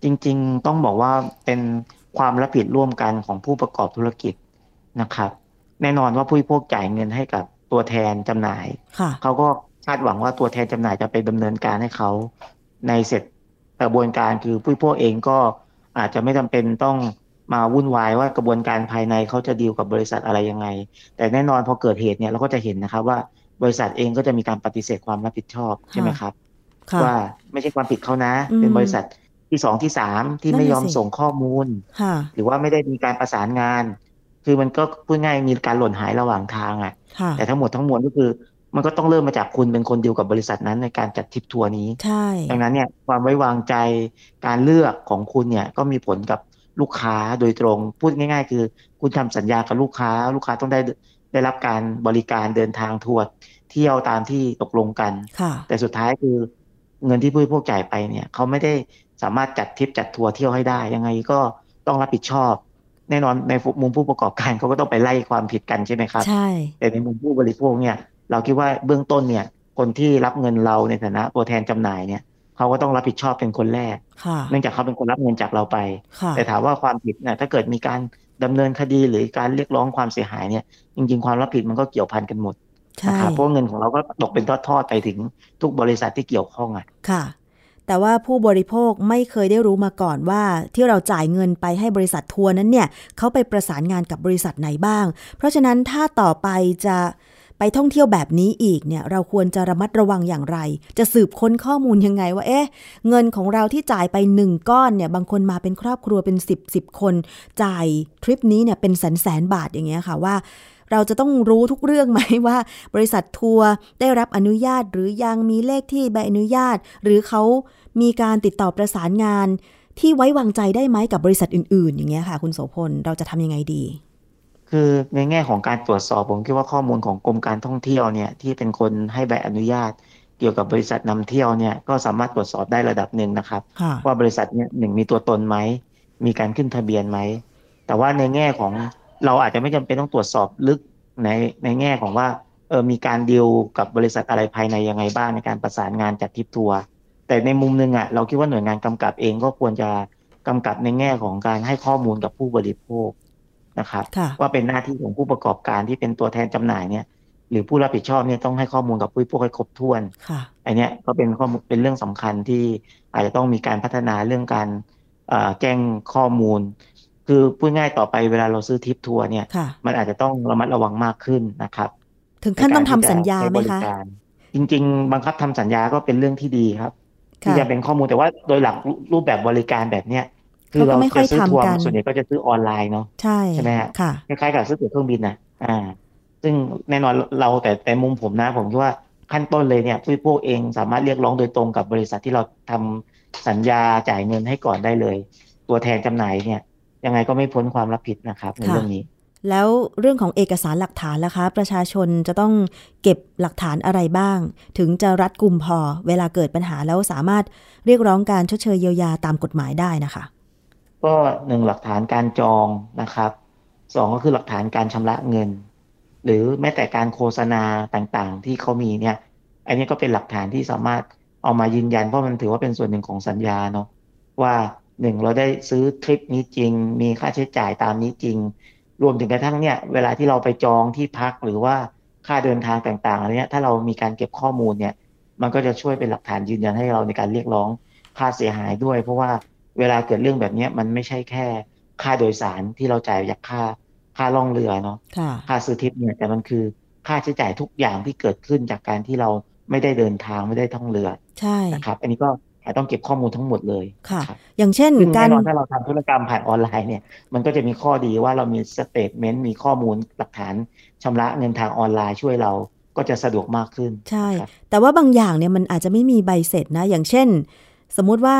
Speaker 3: จริงๆต้องบอกว่าเป็นความรับผิดร่วมกันของผู้ประกอบธุรกิจนะครับ แน่นอนว่าผู้บริโภคจ่ายเงินให้กับตัวแทนจำหน่าย
Speaker 2: ค่ะ
Speaker 3: เขาก็คาดหวังว่าตัวแทนจำหน่ายจะไปดำเนินการให้เขาในเสร็จกระบวนการคือผู้บริโภคเองก็อาจจะไม่จำเป็นต้อง มาวุ่นวายว่ากระบวนการภายในเขาจะดีลกับบริษัทอะไรยังไง แต่แน่นอนพอเกิดเหตุเนี่ยเราก็จะเห็นนะครับว่าบริษัทเองก็จะมีการปฏิเสธความรับผิดชอบใช่ไหมครับ
Speaker 2: ค่ะ
Speaker 3: ว่าไม่ใช่ความผิดเขานะ
Speaker 2: อืม
Speaker 3: เป็นบริษัทที่สองที่สามที่
Speaker 2: นั่น
Speaker 3: ไม่
Speaker 2: น่ะ
Speaker 3: ยอม
Speaker 2: สิ
Speaker 3: ส่งข้อมูล
Speaker 2: ค่ะ
Speaker 3: หรือว่าไม่ได้มีการประสานงาน คือมันก็พูดง่ายมีการหล่นหายระหว่างทางอะ
Speaker 2: ค่ะ
Speaker 3: แต่ทั้งหมดทั้งมวลก็คือ มันก็ต้องเริ่มมาจากคุณเป็นคนดีลกับบริษัทนั้นในการจัดทริปทัวร์นี้
Speaker 2: ใช่
Speaker 3: ดังนั้นเนี่ยความไว้วางใจการเลือกของคุณเนี่ยก็มีผลกับ ลูกค้าโดยตรง พูดง่าย ๆ คือ คุณทำสัญญากับลูกค้า ลูกค้าต้องได้ได้รับการบริการเดินทางทัวร์เที่ยวตามที่ตกลงกัน
Speaker 2: ค่ะ
Speaker 3: แต่สุดท้ายคือเงินที่ผู้บริโภคจ่ายไปเนี่ยเขาไม่ได้สามารถจัดทริปจัดทัวร์เที่ยวให้ได้ ยังไงก็ต้องรับผิดชอบ แน่นอนในมุมผู้ประกอบการเขาก็ต้องไปไล่ความผิดกันใช่ไหมครับ
Speaker 2: ใช่
Speaker 3: แต่ในมุมผู้บริโภคเนี่ย เราคิดว่าเบื้องต้นเนี่ย คนที่รับเงินเราในฐานะตัวแทนจำหน่ายเนี่ย เขาก็ต้องรับผิดชอบเป็นคนแรก
Speaker 2: ค่ะ
Speaker 3: เนื่องจากเขาเป็นคนรับเงินจากเราไป
Speaker 2: ค่ะ
Speaker 3: แต่ถามว่าความผิดเนี่ยถ้าเกิดมีการดำเนินคดีหรือการเรียกร้องความเสียหายเนี่ย จริง ๆ ความรับผิดมันก็เกี่ยวพันกันหมดนะครับเพราะเงินของเราก็ตกเป็นทอดๆไปถึงทุกบริษัทที่เกี่ยวข้องอะ
Speaker 2: ค่ะ แต่ว่าผู้บริโภคไม่เคยได้รู้มาก่อนว่าที่เราจ่ายเงินไปให้บริษัททัวร์นั้นเนี่ยเขาไปประสานงานกับบริษัทไหนบ้าง เพราะฉะนั้นถ้าต่อไปจะไป ท่องเที่ยวแบบนี้อีกเนี่ยเราควรจะระมัดระวังอย่างไร จะสืบค้นข้อมูลยังไงว่าเอ๊ะเงินของเราที่จ่ายไปหนึ่งก้อนเนี่ยบางคนมาเป็นครอบครัวเป็นสิบสิบคน จ่ายทริปนี้เนี่ยเป็นแสนแสนบาทอย่างเงี้ยค่ะว่าเราจะต้องรู้ทุกเรื่องไหมว่า บริษัททัวร์ได้รับอนุญาตหรือยังมีเลขที่ใบอนุญาต หรือเขามีการติดต่อประสานงาน ที่ไว้วางใจได้ไหมกับบริษัทอื่น ๆ อย่างเงี้ยค่ะ คุณโสพลเราจะทำยังไงดี
Speaker 3: คือในแง่ของการตรวจสอบผมคิดว่าข้อมูลของกรมการท่องเที่ยวเนี่ยที่เป็นคนให้ใบอนุญาต เกี่ยวกับบริษัทนำเที่ยวเนี่ยก็สามารถตรวจสอบได้ระดับหนึ่งนะครับ ว่าบริษัทเนี่ยหนึ่งมีตัวตนไหมมีการขึ้นทะเบียนไหมแต่ว่าในแง่ของเราอาจจะไม่จำเป็นต้องตรวจสอบลึกในในแง่ของว่าเออมีการดีลกับบริษัทอะไรภายในยังไงบ้างในการประสานงานจัดทริปทัวร์แต่ในมุมนึงอะเราคิดว่าหน่วยงานกำกับเองก็ควรจะกำกับในแง่ของการให้ข้อมูลกับผู้บริโภค นะครับว่าเป็นหน้าที่ของผู้ประกอบการที่เป็นตัวแทนจำหน่ายเนี่ย หรือผู้รับผิดชอบเนี่ยต้องให้ข้อมูลกับผู้พวกให้ครบถ้วนอันนี้ก็เป็นข้อมูลเป็นเรื่องสำคัญที่อาจจะต้องมีการพัฒนาเรื่องการแจ้งข้อมูล คือพูดง่ายต่อไปเวลาเราซื้อทิปทัวร์เนี่ย มันอาจจะต้องระมัดระวังมากขึ้นนะครับ
Speaker 2: ถึงขั้นต้องทำสัญญาไหมคะ
Speaker 3: จริง ๆ บังคับทำสัญญาก็เป็นเรื่องที่ดีครับ ที่จะเป็นข้อมูลแต่ว่าโดยหลักรูปแบบบริการแบบเนี้ย คือเราจะซื้อทัวร์ส่วนใหญ่ก็จะซื้อออนไลน์เนาะใช่ใช่ไหมฮะคล้ายๆกับซื้อตั๋วเครื่องบินนะอ่า ซึ่งแน่นอนเราแต่แต่มุมผมนะ ผมคิดว่าขั้นต้นเลยเนี่ยผู้พวกเองสามารถเรียกร้องโดยตรงกับบริษัทที่เราทำสัญญาจ่ายเงินให้ก่อนได้เลย ตัวแทนจำหน่ายเนี่ย ยังไงก็ไม่พ้นความรับผิดนะครับในเรื่องนี้
Speaker 2: แล้วเรื่องของเอกสารหลักฐานล่ะคะ ประชาชนจะต้องเก็บหลักฐานอะไรบ้าง ถึงจะรัดกุมพอ เวลาเกิดปัญหาแล้วสามารถเรียกร้องการชดเชยเยียวยาตามกฎหมายได้นะคะ
Speaker 3: ก็หนึ่งหลักฐานการจองนะครับสองก็คือหลักฐานการชำระเงิน หรือแม้แต่การโฆษณาต่างๆ ที่เขามีเนี่ย อันนี้ก็เป็นหลักฐานที่สามารถเอามายืนยัน เพราะมันถือว่าเป็นส่วนหนึ่งของสัญญาเนาะว่าหนึ่งเราได้ซื้อทริปนี้จริง มีค่าใช้จ่ายตามนี้จริง รวมถึงกระทั่งเนี่ยเวลาที่เราไปจองที่พักหรือว่าค่าเดินทางต่างๆอะไรเนี้ยถ้าเรามีการเก็บข้อมูลเนี่ย มันก็จะช่วยเป็นหลักฐานยืนยันให้เราในการเรียกร้องค่าเสียหายด้วย เพราะว่า เวลาเกิดเรื่องแบบนี้มันไม่ใช่แค่ค่าโดยสารที่เราจ่ายจากค่าค่าล่องเรือเนาะค่าซื้อทิปเนี่ยแต่มันคือค่าใช้จ่ายทุกอย่างที่เกิดขึ้นจากการที่เราไม่ได้เดินทางไม่ได้ท่องเรือ
Speaker 2: ใช่
Speaker 3: นะครับ อันนี้ก็ต้องเก็บข้อมูลทั้งหมดเลย
Speaker 2: ค่ะ อย่างเช่น
Speaker 3: การแน่นอนถ้าเราทำธุรกรรมผ่านออนไลน์เนี่ย มันก็จะมีข้อดีว่าเรามี statement มีข้อมูลหลักฐานชำระเงินทางออนไลน์ช่วยเราก็จะสะดวกมากขึ้น
Speaker 2: ใช่ แต่ว่าบางอย่างเนี่ยมันอาจจะไม่มีใบเสร็จนะ อย่างเช่น สมมุติว่า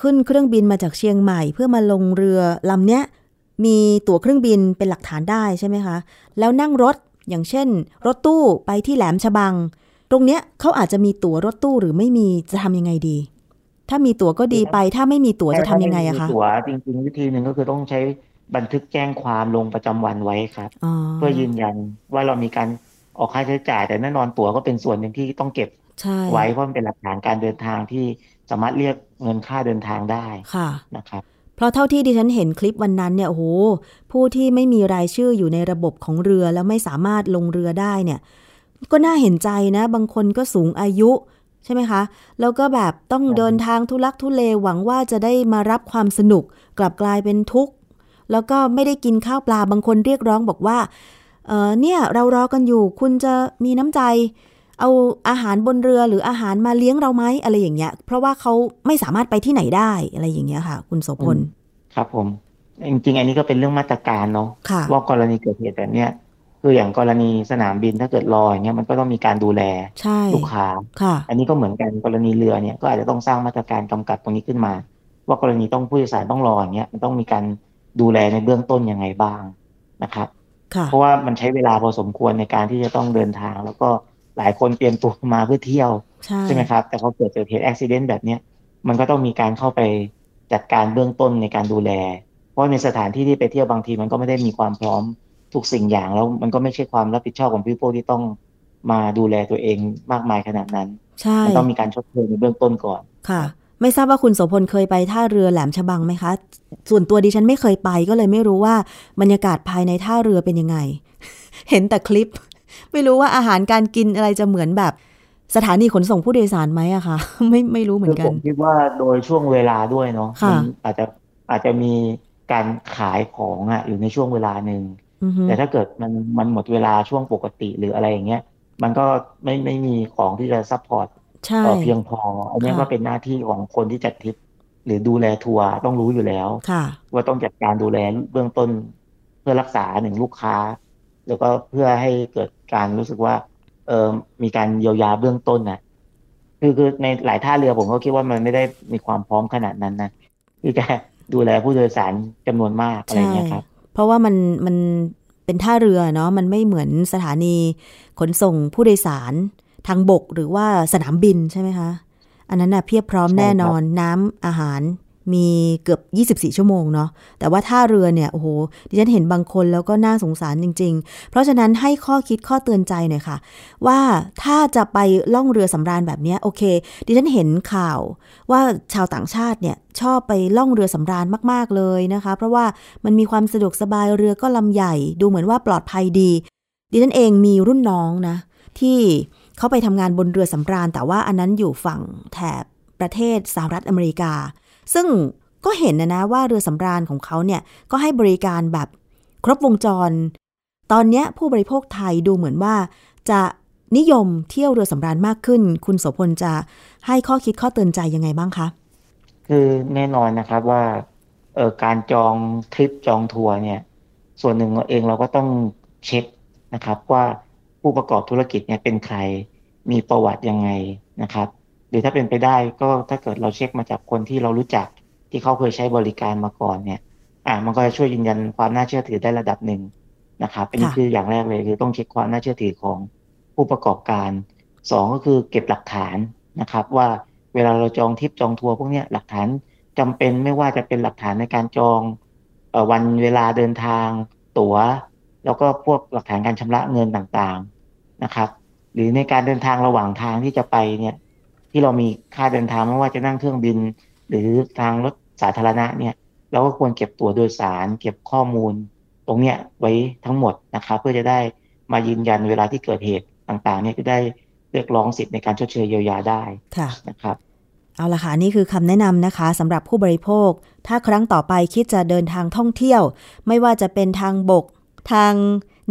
Speaker 2: ขึ้นเครื่องบินมาจากเชียงใหม่ เพื่อมาลงเรือลำเนี้ยมีตั๋วเครื่องบินเป็นหลักฐานได้ใช่ไหมคะ แล้วนั่งรถอย่างเช่น รถตู้ไปที่แหลมฉบัง ตรงเนี้ยเขาอาจจะมีตั๋วรถตู้หรือไม่มีจะทำยังไงดี ถ้ามีตั๋วก็ดีไปถ้าไม่มีตั๋วจะทำยังไงอะคะ
Speaker 3: ตั๋วจริงๆ วิธีหนึ่งก็คือต้องใช้บันทึกแจ้งความลงประจำวันไว้ครับ เพื่อยืนยันว่าเรามีการออกค่าใช้จ่าย แต่แน่นอนตั๋วก็เป็นส่วนหนึ่งที่ต้องเก็บไว้เพราะมันเป็นหลักฐานการเดินทางที่ สามารถเรียกเงินค่าเดินทางได้
Speaker 2: ค่ะ
Speaker 3: นะครับ
Speaker 2: เพราะเท่าที่ดิฉันเห็นคลิปวันนั้นเนี่ยโอ้โหผู้ที่ไม่มีรายชื่ออยู่ในระบบของเรือแล้วไม่สามารถลงเรือได้เนี่ย ก็น่าเห็นใจนะ บางคนก็สูงอายุใช่ไหมคะ แล้วก็แบบต้องเดินทางทุลักทุเลหวังว่าจะได้มารับความสนุก กลับกลายเป็นทุกข์ แล้วก็ไม่ได้กินข้าวปลาบางคนเรียกร้องบอกว่า เออเนี่ยเรารอกันอยู่คุณจะมีน้ำใจ เอาอาหารบนเรือหรืออาหารมาเลี้ยงเราไหมอะไรอย่างเงี้ย เพราะว่าเขาไม่สามารถไปที่ไหนได้อะไรอย่างเงี้ยค่ะ คุณโสพล
Speaker 3: ครับผม จริงๆ อันนี้ก็เป็นเรื่องมาตรการเนาะว่ากรณีเกิดเหตุแบบเนี้ยคืออย่างกรณีสนามบินถ้าเกิดรออย่างเงี้ยมันก็ต้องมีการดูแลลูกค้าอันนี้ก็เหมือนกันกรณีเรือเนี่ยก็อาจจะต้องสร้างมาตรการกำกับตรงนี้ขึ้นมา ว่ากรณีต้องผู้โดยสารต้องรออย่างเงี้ยมันต้องมีการดูแลในเบื้องต้นยังไงบ้างนะครับเพราะว่ามันใช้เวลาพอสมควรในการที่จะต้องเดินทาง แล้วก็ หลายคนเตรียมตัวมาเพื่อเที่ยวใช่ไหมครับ แต่พอเกิดเกิดเหตุอุบิเหตุแบบเนี้ยมันก็ต้องมีการเข้าไปจัดการเบื้องต้นในการดูแล เพราะในสถานที่ที่ไปเที่ยวบางทีมันก็ไม่ได้มีความพร้อมทุกสิ่งอย่างแล้วมันก็ไม่ใช่ความรับผิดชอบของพี่โป้ที่ต้องมาดูแลตัวเองมากมายขนาดนั้น
Speaker 2: ใช่
Speaker 3: มันต้องมีการชดเชยในเบื้องต้นก่อน
Speaker 2: ค่ะ ไม่ทราบว่าคุณโสพลเคยไปท่าเรือแหลมฉบังไหมคะ ส่วนตัวดิฉันไม่เคยไปก็เลยไม่รู้ว่าบรรยากาศภายในท่าเรือเป็นยังไง เห็นแต่คลิป ไม่รู้ว่าอาหารการกินอะไรจะเหมือนแบบสถานีขนส่งผู้โดยสารไหมอะคะไม่ไม่รู้เหมือนกั
Speaker 3: นผมคิดว่าโดยช่วงเวลาด้วยเนาะอาจจะอาจจะมีการขายของอะอยู่ในช่วงเวลาหนึ่งแต่ถ้าเกิดมันมันหมดเวลาช่วงปกติหรืออะไรอย่างเงี้ยมันก็ไม่ไม่มีของที่จะ support เพียงพออันนี้ก็เป็นหน้าที่ของคนที่จัดทริปหรือดูแลทัวร์ต้องรู้อยู่แล้วว่าต้องจัดการดูแลเบื้องต้น เพื่อรักษาหนึ่งลูกค้า แล้วก็เพื่อให้เกิด การรู้สึกว่า เออมีการเยียวยาเบื้องต้นนะคือคือในหลายท่าเรือผมก็คิดว่ามันไม่ได้มีความพร้อมขนาดนั้นนะที่จะดูแลผู้โดยสารจำนวนมากอะไรเงี้ยครับ
Speaker 2: เพราะว่ามันมันเป็นท่าเรือเนาะมันไม่เหมือนสถานีขนส่งผู้โดยสารทางบกหรือว่าสนามบินใช่ไหมคะ อันนั้นน่ะเพียบพร้อมแน่นอนน้ำอาหาร มีเกือบ 24 ชั่วโมงเนาะ แต่ว่าท่าเรือเนี่ย โอ้โห ดิฉันเห็นบางคนแล้วก็น่าสงสารจริง ๆ เพราะฉะนั้นให้ข้อคิดข้อเตือนใจหน่อยค่ะ ว่าถ้าจะไปล่องเรือสำราญแบบนี้โอเค ดิฉันเห็นข่าวว่าชาวต่างชาติเนี่ยชอบไปล่องเรือสำราญมากๆเลยนะคะ เพราะว่ามันมีความสะดวกสบายเรือก็ลำใหญ่ ดูเหมือนว่าปลอดภัยดี ดิฉันเองมีรุ่นน้องนะ ที่เขาไปทำงานบนเรือสำราญ แต่ว่าอันนั้นอยู่ฝั่งแถบประเทศสหรัฐอเมริกา ซึ่งก็เห็นนะนะว่าเรือสำราญของเขาเนี่ยก็ให้บริการแบบครบวงจร ตอนนี้ผู้บริโภคไทยดูเหมือนว่า จะนิยมเที่ยวเรือสำราญมากขึ้น คุณโสพลจะให้ข้อคิดข้อเตือนใจยังไงบ้างคะ
Speaker 3: คือแน่นอนนะครับว่าเออการจองทริปจองทัวร์เนี่ย ส่วนหนึ่งเองเราก็ต้องเช็คนะครับว่าผู้ประกอบธุรกิจเนี่ยเป็นใครมีประวัติยังไงนะครับ หรือถ้าเป็นไปได้ก็ถ้าเกิดเราเช็คมาจากคนที่เรารู้จักที่เขาเคยใช้บริการมาก่อนเนี่ย อ่ามันก็จะช่วยยืนยันความน่าเชื่อถือได้ระดับหนึ่งนะครับเป็นคืออย่างแรกเลยคือต้องเช็คความน่าเชื่อถือของผู้ประกอบการสองก็คือเก็บหลักฐานนะครับ ว่าเวลาเราจองทิปจองทัวร์พวกนี้หลักฐานจำเป็นไม่ว่าจะเป็นหลักฐานในการจองวันเวลาเดินทาง ตั๋ว แล้วก็พวกหลักฐานการชำระเงินต่างๆนะครับ หรือในการเดินทางระหว่างทางที่จะไปเนี่ย ที่เรามีค่าเดินทางไม่ว่าจะนั่งเครื่องบิน หรือทางรถสาธารณะเนี่ย เราก็ควรเก็บตั๋วโดยสาร เก็บข้อมูล ตรงเนี้ยไว้ทั้งหมดนะครับเพื่อจะได้มายืนยันเวลาที่เกิดเหตุต่างๆ เนี่ยก็ได้เรียกร้องสิทธิ์ในการชดเชยเยียวยาได้
Speaker 2: ค่ะ
Speaker 3: นะครับ
Speaker 2: เอาละค่ะนี่คือคำแนะนำนะคะสำหรับผู้บริโภค ถ้าครั้งต่อไปคิดจะเดินทางท่องเที่ยว ไม่ว่าจะเป็นทางบก ทาง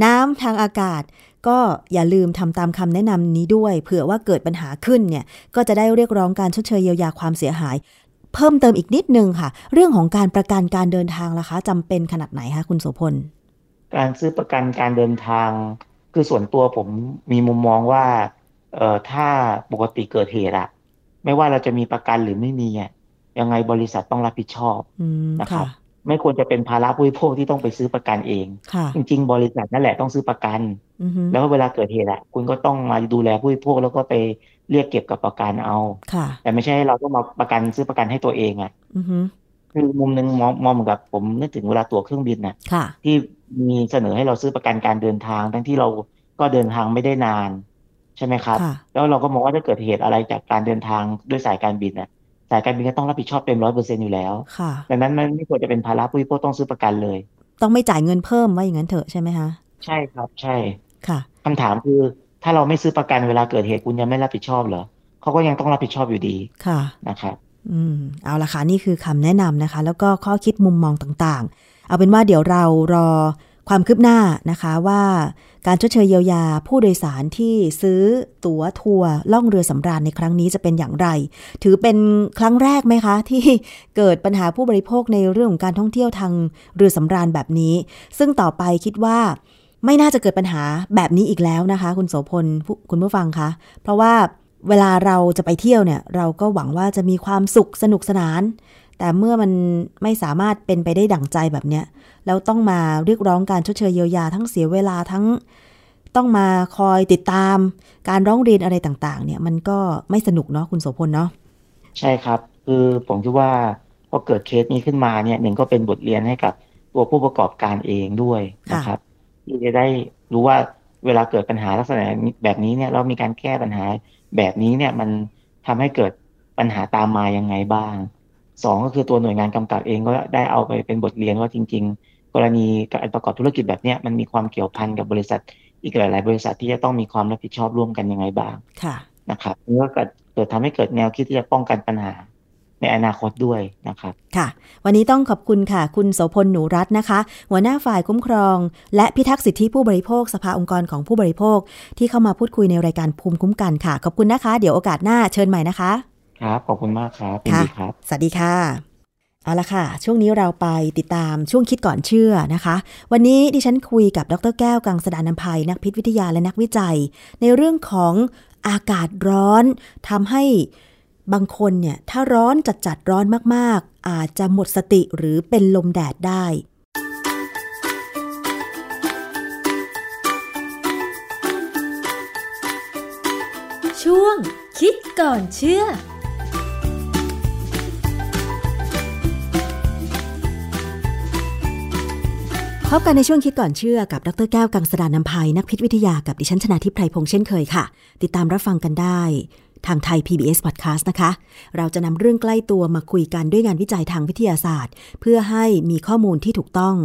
Speaker 2: น้ำทางอากาศ ก็อย่าลืมทำตามคำแนะนำนี้ด้วย เผื่อว่าเกิดปัญหาขึ้นเนี่ย ก็จะได้เรียกร้องการชดเชยเยียวยาความเสียหาย เพิ่มเติมอีกนิดนึงค่ะ เรื่องของการประกันการเดินทางล่ะคะจำเป็นขนาดไหนคะคุณโสพล
Speaker 3: การซื้อประกันการเดินทาง คือส่วนตัวผมมีมุมมองว่าเอ่อถ้าปกติเกิดเหตุอะไม่ว่าเราจะมีประกันหรือไม่มีอะยังไงบริษัทต้องรับผิดชอบนะครับ ไม่ควรจะเป็นภาระผู้บริโภคที่ต้องไปซื้อประกันเอง จริง ๆ บริษัทนั่นแหละต้องซื้อประกัน แล้วเวลาเกิดเหตุอะคุณก็ต้องมาดูแลผู้บริโภคแล้วก็ไปเรียกเก็บกับประกันเอาแต่ไม่ใช่เราต้องมาประกันซื้อประกันให้ตัวเองอะคือมุมหนึ่งมองมองเหมือนกับผมนึกถึงเวลาตั๋วเครื่องบินน่ะที่มีเสนอให้เราซื้อประกันการเดินทาง ทั้งที่เราก็เดินทางไม่ได้นาน ใช่ไหมครับ แล้วเราก็มองว่าถ้าเกิดเหตุอะไรจากการเดินทางด้วยสายการบินน่ะ สายการบินก็ต้องรับผิดชอบเต็มร้อยเปอร์เซ็นอยู่แล้ว
Speaker 2: ค่ะ
Speaker 3: ดังนั้นมันไม่ควรจะเป็นภาระผู้บริโภคต้องซื้อประกันเลย
Speaker 2: ต้องไม่จ่ายเงินเพิ่มว่าอย่างนั้นเถอะใช่ไหมคะ
Speaker 3: ใช่ครับใช่
Speaker 2: ค่ะ
Speaker 3: คำถามคือถ้าเราไม่ซื้อประกันเวลาเกิดเหตุคุณยังไม่รับผิดชอบเหรอเขาก็ยังต้องรับผิดชอบอยู่ดี
Speaker 2: ค่ะ
Speaker 3: นะครับ
Speaker 2: อืมเอาละค่ะนี่คือคำแนะนำนะคะ แล้วก็ข้อคิดมุมมองต่างๆ เอาเป็นว่าเดี๋ยวเรารอ ความคืบหน้านะคะว่าการชดเชยเยียวยาผู้โดยสารที่ซื้อตั๋วทัวร์ล่องเรือสำราญในครั้งนี้จะเป็นอย่างไร ถือเป็นครั้งแรกไหมคะ ที่เกิดปัญหาผู้บริโภคในเรื่องของการท่องเที่ยวทางเรือสำราญแบบนี้ ซึ่งต่อไปคิดว่าไม่น่าจะเกิดปัญหาแบบนี้อีกแล้วนะคะ คุณโสพลคุณผู้ฟังคะเพราะว่าเวลาเราจะไปเที่ยวเนี่ย เราก็หวังว่าจะมีความสุขสนุกสนาน แต่เมื่อมันไม่สามารถเป็นไปได้ดั่งใจแบบเนี้ย แล้วต้องมาเรียกร้องการชดเชยเยียวยาทั้งเสียเวลาทั้งต้องมาคอยติดตาม การร้องเรียนอะไรต่าง ๆ เนี่ย มันก็ไม่สนุกเนาะคุณโสพลเนาะ
Speaker 3: ใช่ครับ คือผมคิดว่าพอเกิดเคสนี้ขึ้นมาเนี่ยหนึ่งก็เป็นบทเรียนให้กับตัวผู้ประกอบการเองด้วยนะครับที่จะได้รู้ว่าเวลาเกิดปัญหาลักษณะแบบนี้เนี่ยเรามีการแก้ปัญหาแบบนี้เนี่ยมันทำให้เกิดปัญหาตามมายังไงบ้างสองก็คือตัวหน่วยงานกำกับเองก็ได้เอาไปเป็นบทเรียนว่าจริง ๆ กรณีการประกอบธุรกิจแบบนี้มันมีความเกี่ยวพันกับบริษัท อีกหลาย ๆ บริษัทที่จะต้องมีความรับผิดชอบร่วมกันยังไงบ้าง
Speaker 2: ค่ะ
Speaker 3: นะครับเพื่อเกิดเกิดทำให้เกิดแนวคิดที่จะป้องกันปัญหาในอนาคตด้วยนะครับ
Speaker 2: ค่ะ วันนี้ต้องขอบคุณค่ะ คุณโสพลหนูรัตน์นะคะ หัวหน้าฝ่ายคุ้มครอง และพิทักษ์สิทธิผู้บริโภคสภาองค์กรของผู้บริโภค ที่เข้ามาพูดคุยในรายการภูมิคุ้มกันค่ะ ขอบคุณนะคะ เดี๋ยวโอกาสหน้าเชิญใหม่นะคะ
Speaker 3: ครับ ขอบคุณมากครับยิน
Speaker 2: ค่ะ
Speaker 3: ดีครับ
Speaker 2: สวัสดีค่ะ เอาละค่ะ ช่วงนี้เราไปติดตามช่วงคิดก่อนเชื่อนะคะ วันนี้ดิฉันคุยกับดรแก้วกังสดานนภัยนักพิษวิทยาและนักวิจัย ในเรื่องของอากาศร้อนทำให้บางคนเนี่ย ถ้าร้อนจัดจัดๆร้อนมาก ๆ อาจจะหมดสติหรือเป็นลมแดดได้
Speaker 4: ช่วงคิดก่อนเชื่อ
Speaker 2: พบกันในช่วงคิดก่อนเชื่อกับดรแก้วกังสดานนภัยนักพิษวิทยากับดิฉันชนาทิพไพรพงษ์เช่นเคยค่ะ ติดตามรับฟังกันได้ ทางไทย PBS Podcast นะคะ เราจะนำเรื่องใกล้ตัวมาคุยกันด้วยงานวิจัยทางวิทยาศาสตร์ เพื่อให้มีข้อมูลที่ถูกต้อง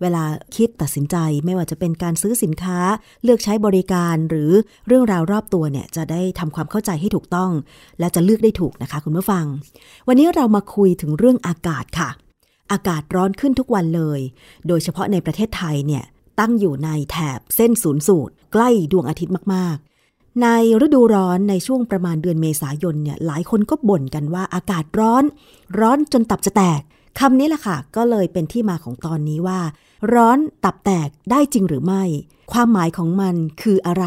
Speaker 2: เวลาคิดตัดสินใจไม่ว่าจะเป็นการซื้อสินค้า เลือกใช้บริการหรือเรื่องราวรอบตัวเนี่ยจะได้ทำความเข้าใจให้ถูกต้อง และจะเลือกได้ถูกนะคะ คุณผู้ฟัง วันนี้เรามาคุยถึงเรื่องอากาศค่ะ อากาศร้อนขึ้นทุกวันเลย โดยเฉพาะในประเทศไทยเนี่ยตั้งอยู่ในแถบเส้นศูนย์สูตร ใกล้ดวงอาทิตย์มากๆ ในฤดูร้อนในช่วงประมาณเดือนเมษายนเนี่ยหลายคนก็บ่นกันว่าอากาศร้อน ร้อนจนตับจะแตกคำนี้แหละค่ะ ก็เลยเป็นที่มาของตอนนี้ว่า ร้อนตับแตกได้จริงหรือไม่ ความหมายของมันคืออะไร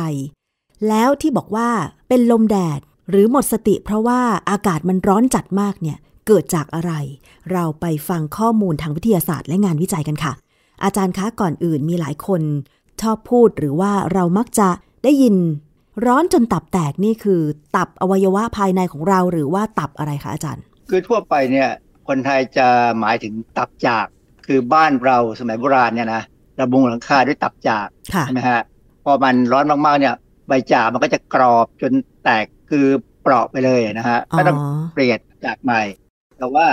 Speaker 2: แล้วที่บอกว่าเป็นลมแดดหรือหมดสติเพราะว่าอากาศมันร้อนจัดมากเนี่ย เกิดจากอะไร เราไปฟังข้อมูลทางวิทยาศาสตร์และงานวิจัยกันค่ะ อาจารย์คะก่อนอื่นมีหลายคนชอบพูดหรือว่าเรามักจะได้ยิน ร้อนจนตับแตกนี่คือ ตับอวัยวะภายในของเราหรือว่าตับอะไรคะอาจารย์
Speaker 5: คือทั่วไปเนี่ยคนไทยจะหมายถึงตับจาก คือบ้านเราสมัยโบราณเนี่ยนะระบุงหลังคาด้วยตับจาก
Speaker 2: ค่ะ
Speaker 5: ใช่ไหมฮะพอมันร้อนมากๆเนี่ยใบจากมันก็จะกรอบจนแตกคือเปราะไปเลยนะฮะ
Speaker 2: อ๋อ
Speaker 5: ก็ต้องเปลี่ยนจากใหม่ แต่ว่า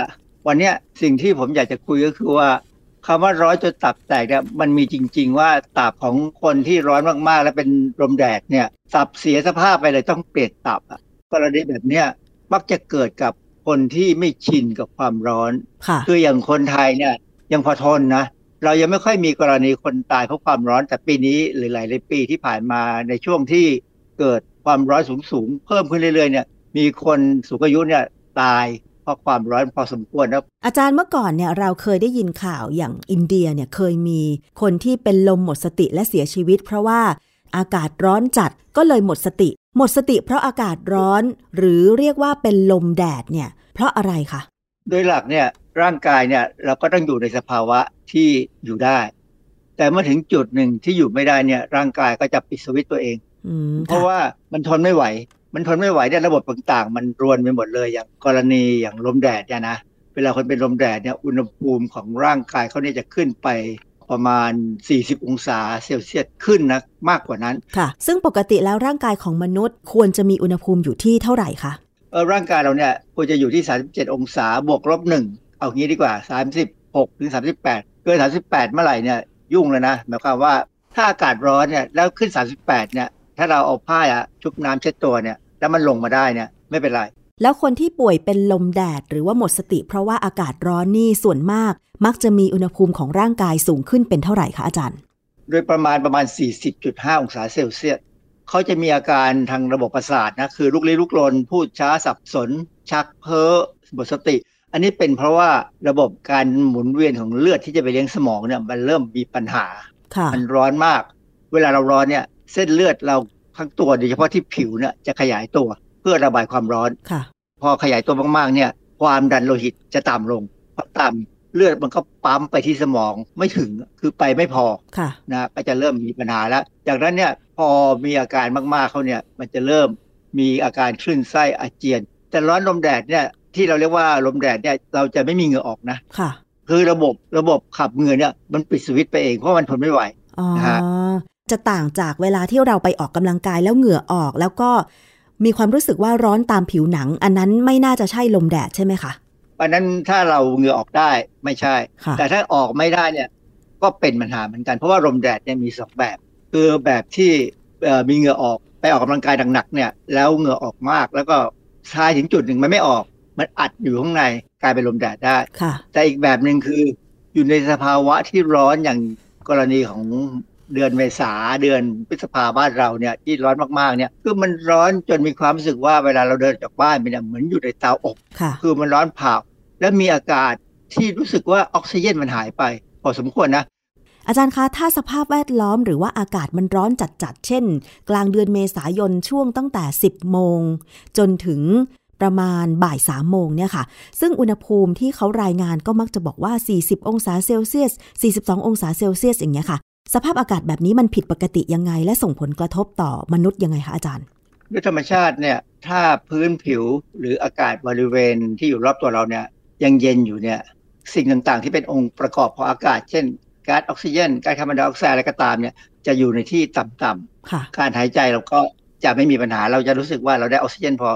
Speaker 5: วันเนี้ยสิ่งที่ผมอยากจะคุยก็คือว่าคำว่าร้อนจนตับแตกเนี่ยมันมีจริง ๆ ว่าตับของคนที่ร้อนมากๆ แล้วเป็นลมแดดเนี่ยตับเสียสภาพไปเลยต้องเปลี่ยนตับอะกรณีแบบเนี้ยมักจะเกิดกับคนที่ไม่ชินกับความร้อน
Speaker 2: ค่ะ
Speaker 5: คืออย่างคนไทยเนี่ยยังพอทนนะเรายังไม่ค่อยมีกรณีคนตายเพราะความร้อนแต่ปีนี้หรือหลายๆปีที่ผ่านมาในช่วงที่เกิดความร้อนสูงๆเพิ่มขึ้นเรื่อยๆเนี่ยมีคนสูงอายุเนี่ยตาย เพราะความร้อนพอสมควรนะ
Speaker 2: อาจารย์เมื่อก่อนเนี่ยเราเคยได้ยินข่าวอย่างอินเดียเนี่ยเคยมีคนที่เป็นลมหมดสติและเสียชีวิต เพราะว่าอากาศร้อนจัดก็เลยหมดสติ หมดสติเพราะอากาศร้อน หรือเรียกว่าเป็นลมแดดเนี่ยเพราะอะไรคะ
Speaker 5: โดยหลักเนี่ยร่างกายเนี่ยเราก็ต้องอยู่ในสภาวะที่อยู่ได้ แต่เมื่อถึงจุดหนึ่งที่อยู่ไม่ได้เนี่ยร่างกายก็จะปิดสวิตช์ตัวเอง
Speaker 2: อืม
Speaker 5: เพราะ
Speaker 2: ค่ะ
Speaker 5: ว่ามันทนไม่ไหว มันทนไม่ไหวเนี่ยระบบต่างๆ มันรวนไปหมดเลยอย่างกรณีอย่างลมแดดเนี่ยนะเวลาคนเป็นลมแดดเนี่ยอุณหภูมิของร่างกายเขาเนี่ยจะขึ้นไปประมาณ 40 องศาเซลเซียสขึ้นนะมากกว่านั้น
Speaker 2: ค่ะ ซึ่งปกติแล้วร่างกายของมนุษย์ ควรจะมีอุณหภูมิอยู่ที่เท่าไหร่คะ
Speaker 5: เออร่างกายเราเนี่ยควรจะอยู่ที่ 37 องศาบวกลบหนึ่งเอางี้ดีกว่า 36 ถึง 38 เกิน 38 เมื่อไหร่เนี่ยยุ่งเลยนะหมายความว่าถ้าอากาศร้อนเนี่ยแล้วขึ้น 38 เนี่ย ถ้าเราเอาผ้าอะชุบน้ำเช็ดตัวเนี่ย แล้วมันลงมาได้เนี่ยไม่เป็นไร
Speaker 2: แล้วคนที่ป่วยเป็นลมแดดหรือว่าหมดสติ เพราะว่าอากาศร้อนนี่ส่วนมาก มักจะมีอุณหภูมิของร่างกายสูงขึ้นเป็นเท่าไหร่คะอาจารย์
Speaker 5: โดยประมาณประมาณ 40.5 องศาเซลเซียสเขาจะมีอาการทางระบบประสาทนะคือลุกลี้ลุกลน พูดช้าสับสน ชักเพ้อหมดสติ อันนี้เป็นเพราะว่าระบบการหมุนเวียนของเลือดที่จะไปเลี้ยงสมองเนี่ยมันเริ่มมีปัญหา
Speaker 2: ค่ะ
Speaker 5: มันร้อนมาก เวลาเราร้อนเนี่ย เส้นเลือดเราทั้งตัวโดยเฉพาะที่ผิวเนี่ยจะขยายตัวเพื่อระบายความร้อน
Speaker 2: ค่ะ
Speaker 5: พอขยายตัวมากๆ เนี่ย ความดันโลหิตจะต่ำลงพอต่ำเลือดมันก็ปั๊มไปที่สมองไม่ถึงคือไปไม่พอ
Speaker 2: ค่ะ
Speaker 5: นะก็จะเริ่มมีปัญหาแล้ว จากนั้นเนี่ยพอมีอาการมากๆเขาเนี่ยมันจะเริ่มมีอาการคลื่นไส้อาเจียน แต่ร้อนลมแดดเนี่ยที่เราเรียกว่าลมแดดเนี่ยเราจะไม่มีเหงื่อออกนะ
Speaker 2: ค่ะ
Speaker 5: คือระบบระบบขับเหงื่อเนี่ยมันปิดสวิตช์ไปเองเพราะมันทนไม่ไหว
Speaker 2: อ๋อ
Speaker 5: นะฮะ
Speaker 2: จะต่างจากเวลาที่เราไปออกกำลังกายแล้วเหงื่อออก แล้วก็มีความรู้สึกว่าร้อนตามผิวหนัง อันนั้นไม่น่าจะใช่ลมแดดใช่ไหมคะ
Speaker 5: อันนั้นถ้าเราเหงื่อออกได้ไม่ใช่
Speaker 2: ค่ะ
Speaker 5: แต่ถ้าออกไม่ได้เนี่ยก็เป็นปัญหาเหมือนกัน เพราะว่าลมแดดเนี่ยมีสองแบบ คือแบบที่เอ่อมีเหงื่อออกไปออกกำลังกายหนักๆเนี่ยแล้วเหงื่อออกมาก แล้วก็ชายถึงจุดหนึ่งมันไม่ออก มันอัดอยู่ข้างในกลายเป็นลมแดดได้
Speaker 2: ค่ะ
Speaker 5: แต่อีกแบบหนึ่งคืออยู่ในสภาวะที่ร้อนอย่างกรณีของ เดือนเมษาเดือนพฤษภาบ้านเราเนี่ยที่ร้อนมากๆเนี่ยคือมันร้อนจนมีความรู้สึกว่าเวลาเราเดินจากบ้านไปเนี่ยเหมือนอยู่ในเตาอบ
Speaker 2: ค่ะ
Speaker 5: คือมันร้อนเผาและมีอากาศที่รู้สึกว่าออกซิเจนมันหายไป พอสมควรนะ
Speaker 2: อาจารย์คะ ถ้าสภาพแวดล้อมหรือว่าอากาศมันร้อนจัดๆ เช่น กลางเดือนเมษายนช่วงตั้งแต่ 10 โมง จนถึงประมาณบ่าย3โมงเนี่ยค่ะ ซึ่งอุณหภูมิที่เขารายงานก็มักจะบอกว่า 40 องศาเซลเซียส 42 องศาเซลเซียสอย่างเงี้ยค่ะ สภาพอากาศแบบนี้มันผิดปกติยังไง และส่งผลกระทบต่อมนุษย์ยังไงคะอาจารย์
Speaker 5: ด้วยธรรมชาติเนี่ยถ้าพื้นผิวหรืออากาศบริเวณที่อยู่รอบตัวเราเนี่ยยังเย็นอยู่เนี่ยสิ่งต่างๆ ที่เป็นองค์ประกอบของอากาศ เช่นก๊าซออกซิเจนก๊าซคาร์บอนไดออกไซด์อะไรก็ตามเนี่ยจะอยู่ในที่ต่ำๆ
Speaker 2: ค่ะ
Speaker 5: การหายใจเราก็จะไม่มีปัญหาเราจะรู้สึกว่าเราได้ออกซิเจนพอ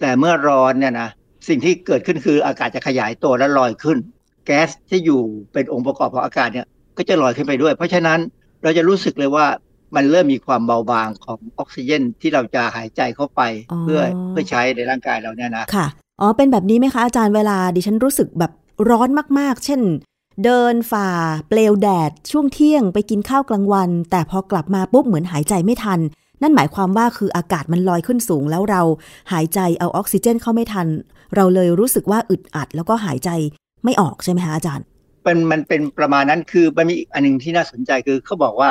Speaker 5: แต่เมื่อร้อนเนี่ยนะสิ่งที่เกิดขึ้นคืออากาศจะขยายตัวและลอยขึ้น แก๊สที่อยู่เป็นองค์ประกอบของอากาศเนี่ยก็จะลอยขึ้นไปด้วย เพราะฉะนั้น เราจะรู้สึกเลยว่ามันเริ่มมีความเบาบางของออกซิเจนที่เราจะหายใจเข้าไป
Speaker 2: อ๋อ
Speaker 5: เพื่อเพื่อใช้ในร่างกายเราเนี่ยนะ
Speaker 2: ค่ะอ๋อเป็นแบบนี้ไหมคะอาจารย์เวลาดิฉันรู้สึกแบบร้อนมากๆ เช่น เดินฝ่า เปลวแดด ช่วงเที่ยงไปกินข้าวกลางวัน แต่พอกลับมาปุ๊บเหมือนหายใจไม่ทัน นั่นหมายความว่าคืออากาศมันลอยขึ้นสูง แล้วเราหายใจเอาออกซิเจนเข้าไม่ทัน เราเลยรู้สึกว่าอึดอัด แล้วก็หายใจไม่ออกใช่ไหมคะอาจารย์
Speaker 5: เป็นมันเป็นประมาณนั้นคือมันมีอีกอันหนึงที่น่าสนใจคือเขาบอกว่า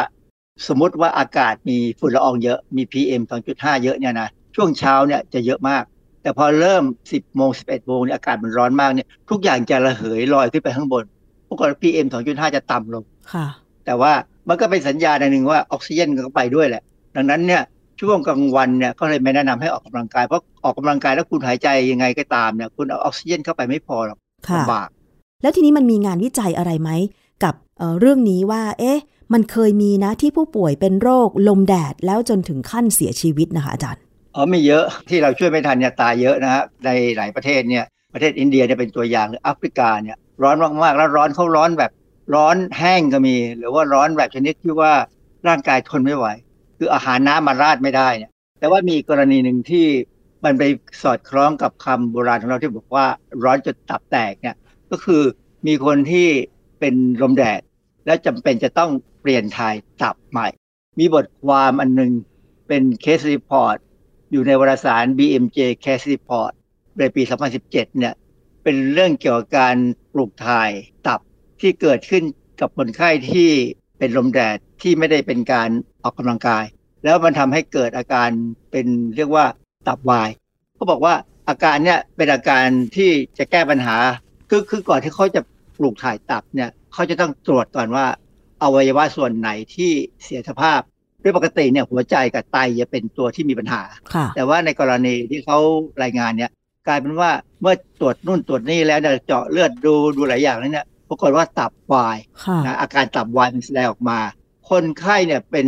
Speaker 5: สมมติว่าอากาศมีฝุ่นละอองเยอะมี PM 2.5 เยอะเนี่ยนะช่วงเช้าเนี่ยจะเยอะมาก แต่พอเริ่ม 10โมง11โมงเนี่ยอากาศมันร้อนมากเนี่ยทุกอย่างจะระเหยลอยขึ้นไปข้างบนปรากฏว่า PM 2.5 จะต่ำลง
Speaker 2: ค่ะ
Speaker 5: แต่ว่ามันก็เป็นสัญญาณอันหนึ่งว่าออกซิเจนก็ไปด้วยแหละ ดังนั้นเนี่ยช่วงกลางวันเนี่ยก็เลยไม่แนะนำให้ออกกำลังกายเพราะออกกำลังกายแล้วคุณหายใจยังไงก็ตามเนี่ยคุณเอาออกซิเจนเข้าไปไม่พอหรอก
Speaker 2: ค่ะ
Speaker 5: ลำบาก
Speaker 2: แล้วทีนี้มันมีงานวิจัยอะไรไหมกับเเรื่องนี้ว่า เอ๊ะ มันเคยมีนะที่ผู้ป่วยเป็นโรคลมแดดแล้วจนถึงขั้นเสียชีวิตนะคะอาจารย์
Speaker 5: อ๋อมีเยอะที่เราช่วยไม่ทันเนี่ยตายเยอะนะฮะในหลายประเทศเนี่ยประเทศอินเดียเนี่ยเป็นตัวอย่างหรือแอฟริกาเนี่ยร้อนมากๆแล้วร้อนเขาร้อนแบบร้อนแห้งก็มี หรือว่าร้อนแบบชนิดที่ว่าร่างกายทนไม่ไหว คืออาหารน้ำมาราดไม่ได้เนี่ยแต่ว่ามีกรณีหนึ่งที่มันไปสอดคล้องกับคำโบราณของเราที่บอกว่าร้อนจนตับแตกเนี่ย ก็คือมีคนที่เป็นลมแดด และจำเป็นจะต้องเปลี่ยนถ่ายตับใหม่ มีบทความอันหนึ่งเป็น case report อยู่ในวารสาร BMJ Case Report ในปี 2017 เนี่ย เป็นเรื่องเกี่ยวกับการปลูกถ่ายตับที่เกิดขึ้นกับคนไข้ที่เป็นลมแดดที่ไม่ได้เป็นการออกกำลังกาย แล้วมันทำให้เกิดอาการเป็นเรียกว่าตับวายเขาบอกว่าอาการเนี่ยเป็นอาการที่จะแก้ปัญหา คือคือก่อนที่เขาจะปลูกถ่ายตับเนี่ยเขาจะต้องตรวจก่อนว่าอวัยวะส่วนไหนที่เสียสภาพด้วยปกติเนี่ยหัวใจกับไตจะเป็นตัวที่มีปัญหา
Speaker 2: ค่ะ
Speaker 5: แต่ว่าในกรณีที่เขารายงานเนี่ยกลายเป็นว่าเมื่อตรวจนู่นตรวจนี่แล้วเนี่ยเจาะเลือดดูดูหลายอย่างแล้วเนี่ยปรากฏว่าตับวาย
Speaker 2: ค่ะ
Speaker 5: นะอาการตับวายมันแสดงออกมา คนไข้เนี่ยเป็น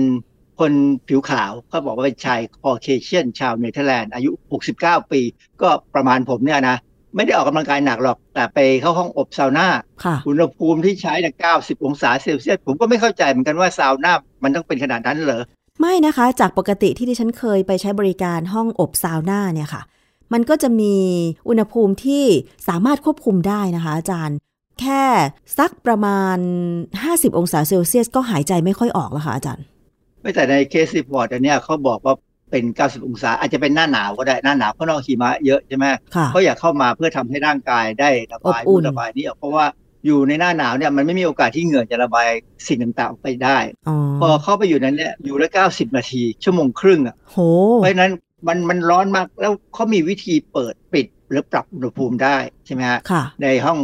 Speaker 5: คนผิวขาวเขาบอกว่าเป็นชายคอเคเชียนชาวเนเธอร์แลนด์อายุ 69 ปี ก็ประมาณผมเนี่ยนะ ไม่ได้ออกกำลังกายหนักหรอก แต่ไปเข้าห้องอบซาวน่า
Speaker 2: ค่ะ
Speaker 5: อุณหภูมิที่ใช้เนี่ย90องศาเซลเซียส ผมก็ไม่เข้าใจเหมือนกันว่าซาวน่ามันต้องเป็นขนาดนั้นเหรอ
Speaker 2: ไม่นะคะ จากปกติที่ดิฉันเคยไปใช้บริการห้องอบซาวน่าเนี่ยค่ะ มันก็จะมีอุณหภูมิที่สามารถควบคุมได้นะคะอาจารย์ แค่สักประมาณ 50 องศาเซลเซียส ก็หายใจไม่ค่อยออกแล้วค่ะอาจารย์
Speaker 5: ไม่แต่ใน case report อันเนี้ยเขาบอกว่า เป็น 90 องศา อาจจะเป็นหน้าหนาวก็ได้หน้าหนาวเพราะนอกหิมะเยอะใช่ไหม
Speaker 2: ค่ะ
Speaker 5: เขาอยากเข้ามาเพื่อทำให้ร่างกายได้ระบาย
Speaker 2: อบอุ่น
Speaker 5: ระบายนี่ออกเพราะว่าอยู่ในหน้าหนาวเนี่ยมันไม่มีโอกาสที่เหงื่อจะระบายสิ่งต่างๆออกไปได้
Speaker 2: อ๋อ
Speaker 5: พอเข้าไปอยู่นั้นเนี่ยอยู่แล้ว90 นาที ชั่วโมงครึ่งอะ
Speaker 2: โห
Speaker 5: เพราะฉะนั้นมันมันร้อนมากแล้วเขามีวิธีเปิดปิดหรือปรับอุณหภูมิได้ใช่ไหมฮะ
Speaker 2: ค่ะ
Speaker 5: ในห้อง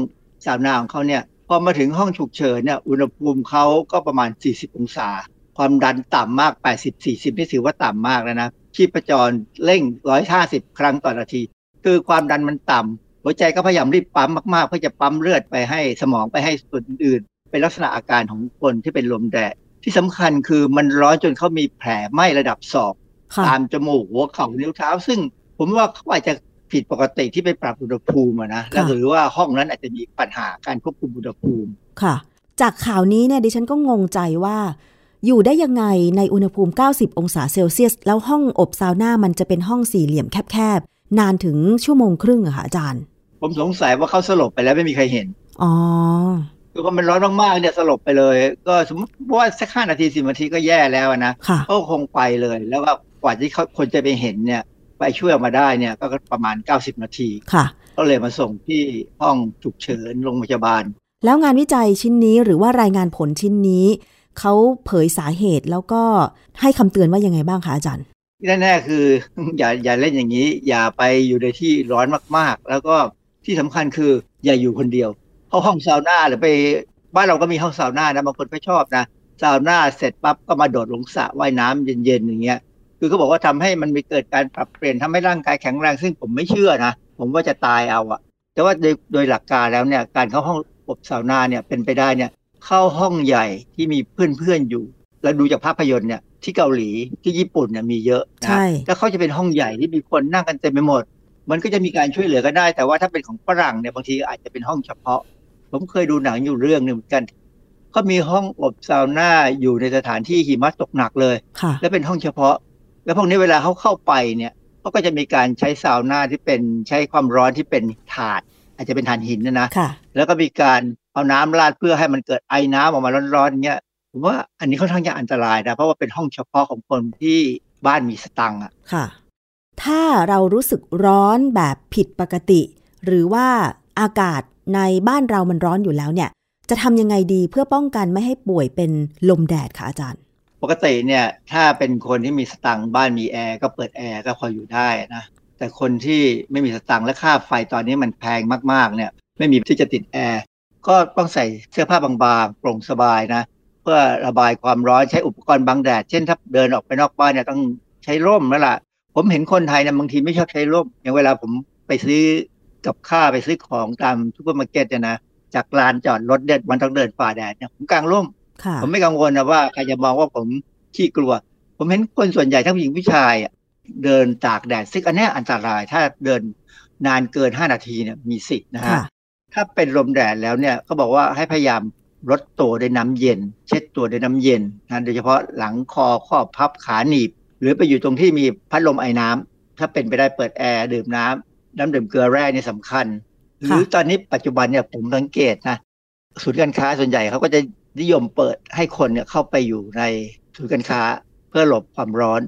Speaker 5: สาวนาของเขาเนี่ยพอมาถึงห้องฉุกเฉินเนี่ยอุณหภูมิเขาก็ประมาณ 40 องศา ความดันต่ำมาก 80 40 นี่ถือว่าต่ำมากแล้วนะชีพจรเร่ง 150 ครั้งต่อนาที คือความดันมันต่ำหัวใจก็พยายามรีบปั๊มมากๆ เพื่อจะปั๊มเลือดไปให้สมองไปให้ส่วนอื่นๆเป็นลักษณะอาการของคนที่เป็นลมแดดที่สำคัญคือมันร้อนจนเขามีแผลไหม้ระดับศอก
Speaker 2: ค่ะ
Speaker 5: ตามจมูกหัวเข่านิ้วเท้า ซึ่งผมว่าเขาอาจจะผิดปกติที่ไปปรับอุณหภูมิอะนะแล้วหรือว่าห้องนั้นอาจจะมีปัญหาการควบคุมอุณหภูมิ
Speaker 2: ค่ะ จากข่าวนี้เนี่ยดิฉันก็งงใจว่า อยู่ได้ยังไงในอุณหภูมิ 90 องศาเซลเซียส แล้วห้องอบซาวน่ามันจะเป็นห้องสี่เหลี่ยมแคบๆ นานถึงชั่วโมงครึ่งอะค่ะอาจารย์
Speaker 5: ผมสงสัยว่าเขาสลบไปแล้วไม่มีใครเห็น
Speaker 2: อ๋อ
Speaker 5: คือพอมันร้อนมากๆเนี่ยสลบไปเลย ก็สมมติว่าสักห้านาทีสิบนาทีก็แย่แล้วนะ
Speaker 2: ค่ะ
Speaker 5: เขาคงไปเลย แล้วก็กว่าที่เขาคนจะไปเห็นเนี่ย ไปช่วยออกมาได้เนี่ยก็ประมาณ 90 นาที
Speaker 2: ค่ะ
Speaker 5: ก็เลยมาส่งที่ห้องฉุกเฉินโรงพยาบาล
Speaker 2: แล้วงานวิจัยชิ้นนี้หรือว่ารายงานผลชิ้นนี้ เขาเผยสาเหตุแล้วก็ให้คำเตือนว่ายังไงบ้างคะอาจารย์
Speaker 5: แน่ๆคืออย่าอย่าเล่นอย่างนี้ อย่าไปอยู่ในที่ร้อนมากๆ แล้วก็ที่สำคัญคืออย่าอยู่คนเดียวเพราะห้องซาวน่าหรือไปบ้านเราก็มีห้องซาวน่านะบางคนก็ชอบนะซาวน่าเสร็จปั๊บก็มาโดดลงสระว่ายน้ำเย็นๆอย่างเงี้ยคือเขาบอกว่าทำให้มันมีเกิดการปรับเปลี่ยนทำให้ร่างกายแข็งแรง ซึ่งผมไม่เชื่อนะผมว่าจะตายเอาอะแต่ว่าโดยโดยหลักการแล้วเนี่ยการเข้าห้องอบซาวน่าเนี่ยเป็นไปได้เนี่ย เข้าห้องใหญ่ที่มีเพื่อนๆอยู่ แล้วดูจากภาพยนตร์เนี่ยที่เกาหลีที่ญี่ปุ่นเนี่ยมีเยอะนะ
Speaker 2: ใช่
Speaker 5: แล้วเขาจะเป็นห้องใหญ่ที่มีคนนั่งกันเต็มไปหมด มันก็จะมีการช่วยเหลือกันได้ แต่ว่าถ้าเป็นของฝรั่งเนี่ยบางทีอาจจะเป็นห้องเฉพาะ ผมเคยดูหนังอยู่เรื่องหนึ่งเหมือนกันเขามีห้องอบซาวน่าอยู่ในสถานที่หิมะตกหนักเลย
Speaker 2: ค่ะ
Speaker 5: และเป็นห้องเฉพาะ แล้วพวกนี้เวลาเขาเข้าไปเนี่ยเขาก็จะมีการใช้ซาวน่าที่เป็นใช้ความร้อนที่เป็นถ่าน อาจจะเป็นถ่านหินนะนะ
Speaker 2: ค่ะ
Speaker 5: แล้วก็มีการ เอาน้ำราดเพื่อให้มันเกิดไอน้ำออกมาร้อนๆเงี้ยผมว่าอันนี้ค่อนข้างจะอันตรายนะ เพราะว่าเป็นห้องเฉพาะของคนที่บ้านมีสตังค์อะ
Speaker 2: ค่ะ ถ้าเรารู้สึกร้อนแบบผิดปกติ หรือว่าอากาศในบ้านเรามันร้อนอยู่แล้วเนี่ย จะทำยังไงดีเพื่อป้องกันไม่ให้ป่วยเป็นลมแดดคะอาจารย์
Speaker 5: ปกติเนี่ยถ้าเป็นคนที่มีสตังค์บ้านมีแอร์ก็เปิดแอร์ก็พออยู่ได้นะแต่คนที่ไม่มีสตังค์และค่าไฟตอนนี้มันแพงมากๆเนี่ย ไม่มีที่จะติดแอร์ ก็ต้องใส่เสื้อผ้าบางๆโปร่งสบายนะ เพื่อระบายความร้อนใช้อุปกรณ์บังแดด เช่นถ้าเดินออกไปนอกบ้านเนี่ยต้องใช้ร่มแล้วล่ะ ผมเห็นคนไทยเนี่ยบางทีไม่ชอบใช้ร่ม อย่างเวลาผมไปซื้อกับข้าวไปซื้อของตามซูเปอร์มาร์เก็ตเนี่ยนะจากลานจอดรถเด็ดมันต้องเดินฝ่าแดดเนี่ยผมกางร่ม
Speaker 2: ค่ะ
Speaker 5: ผมไม่กังวลนะว่าใครจะมองว่าผมขี้กลัว ผมเห็นคนส่วนใหญ่ทั้งผู้หญิงผู้ชายอะเดินตากแดดซึ่งอันเนี้ยอันตรายถ้าเดินนานเกิน5นาทีเนี่ยมีสิทธิ์นะฮะ
Speaker 2: ค่ะ
Speaker 5: ถ้าเป็นลมแดดแล้วเนี่ยเขาบอกว่าให้พยายามลดตัวด้วยน้ำเย็น เช็ดตัวด้วยน้ำเย็นนะโดยเฉพาะหลังคอข้อพับขาหนีบ หรือไปอยู่ตรงที่มีพัดลมไอ้น้ำถ้าเป็นไปได้เปิดแอร์ดื่มน้ำน้ำดื่มเกลือแร่เนี่ยสำคัญ หรือตอนนี้ปัจจุบันเนี่ยผมสังเกตนะศูนย์การค้าส่วนใหญ่เขาก็จะนิยมเปิดให้คนเนี่ยเข้าไปอยู่ในศูนย์การค้าเพื่อหลบความร้อน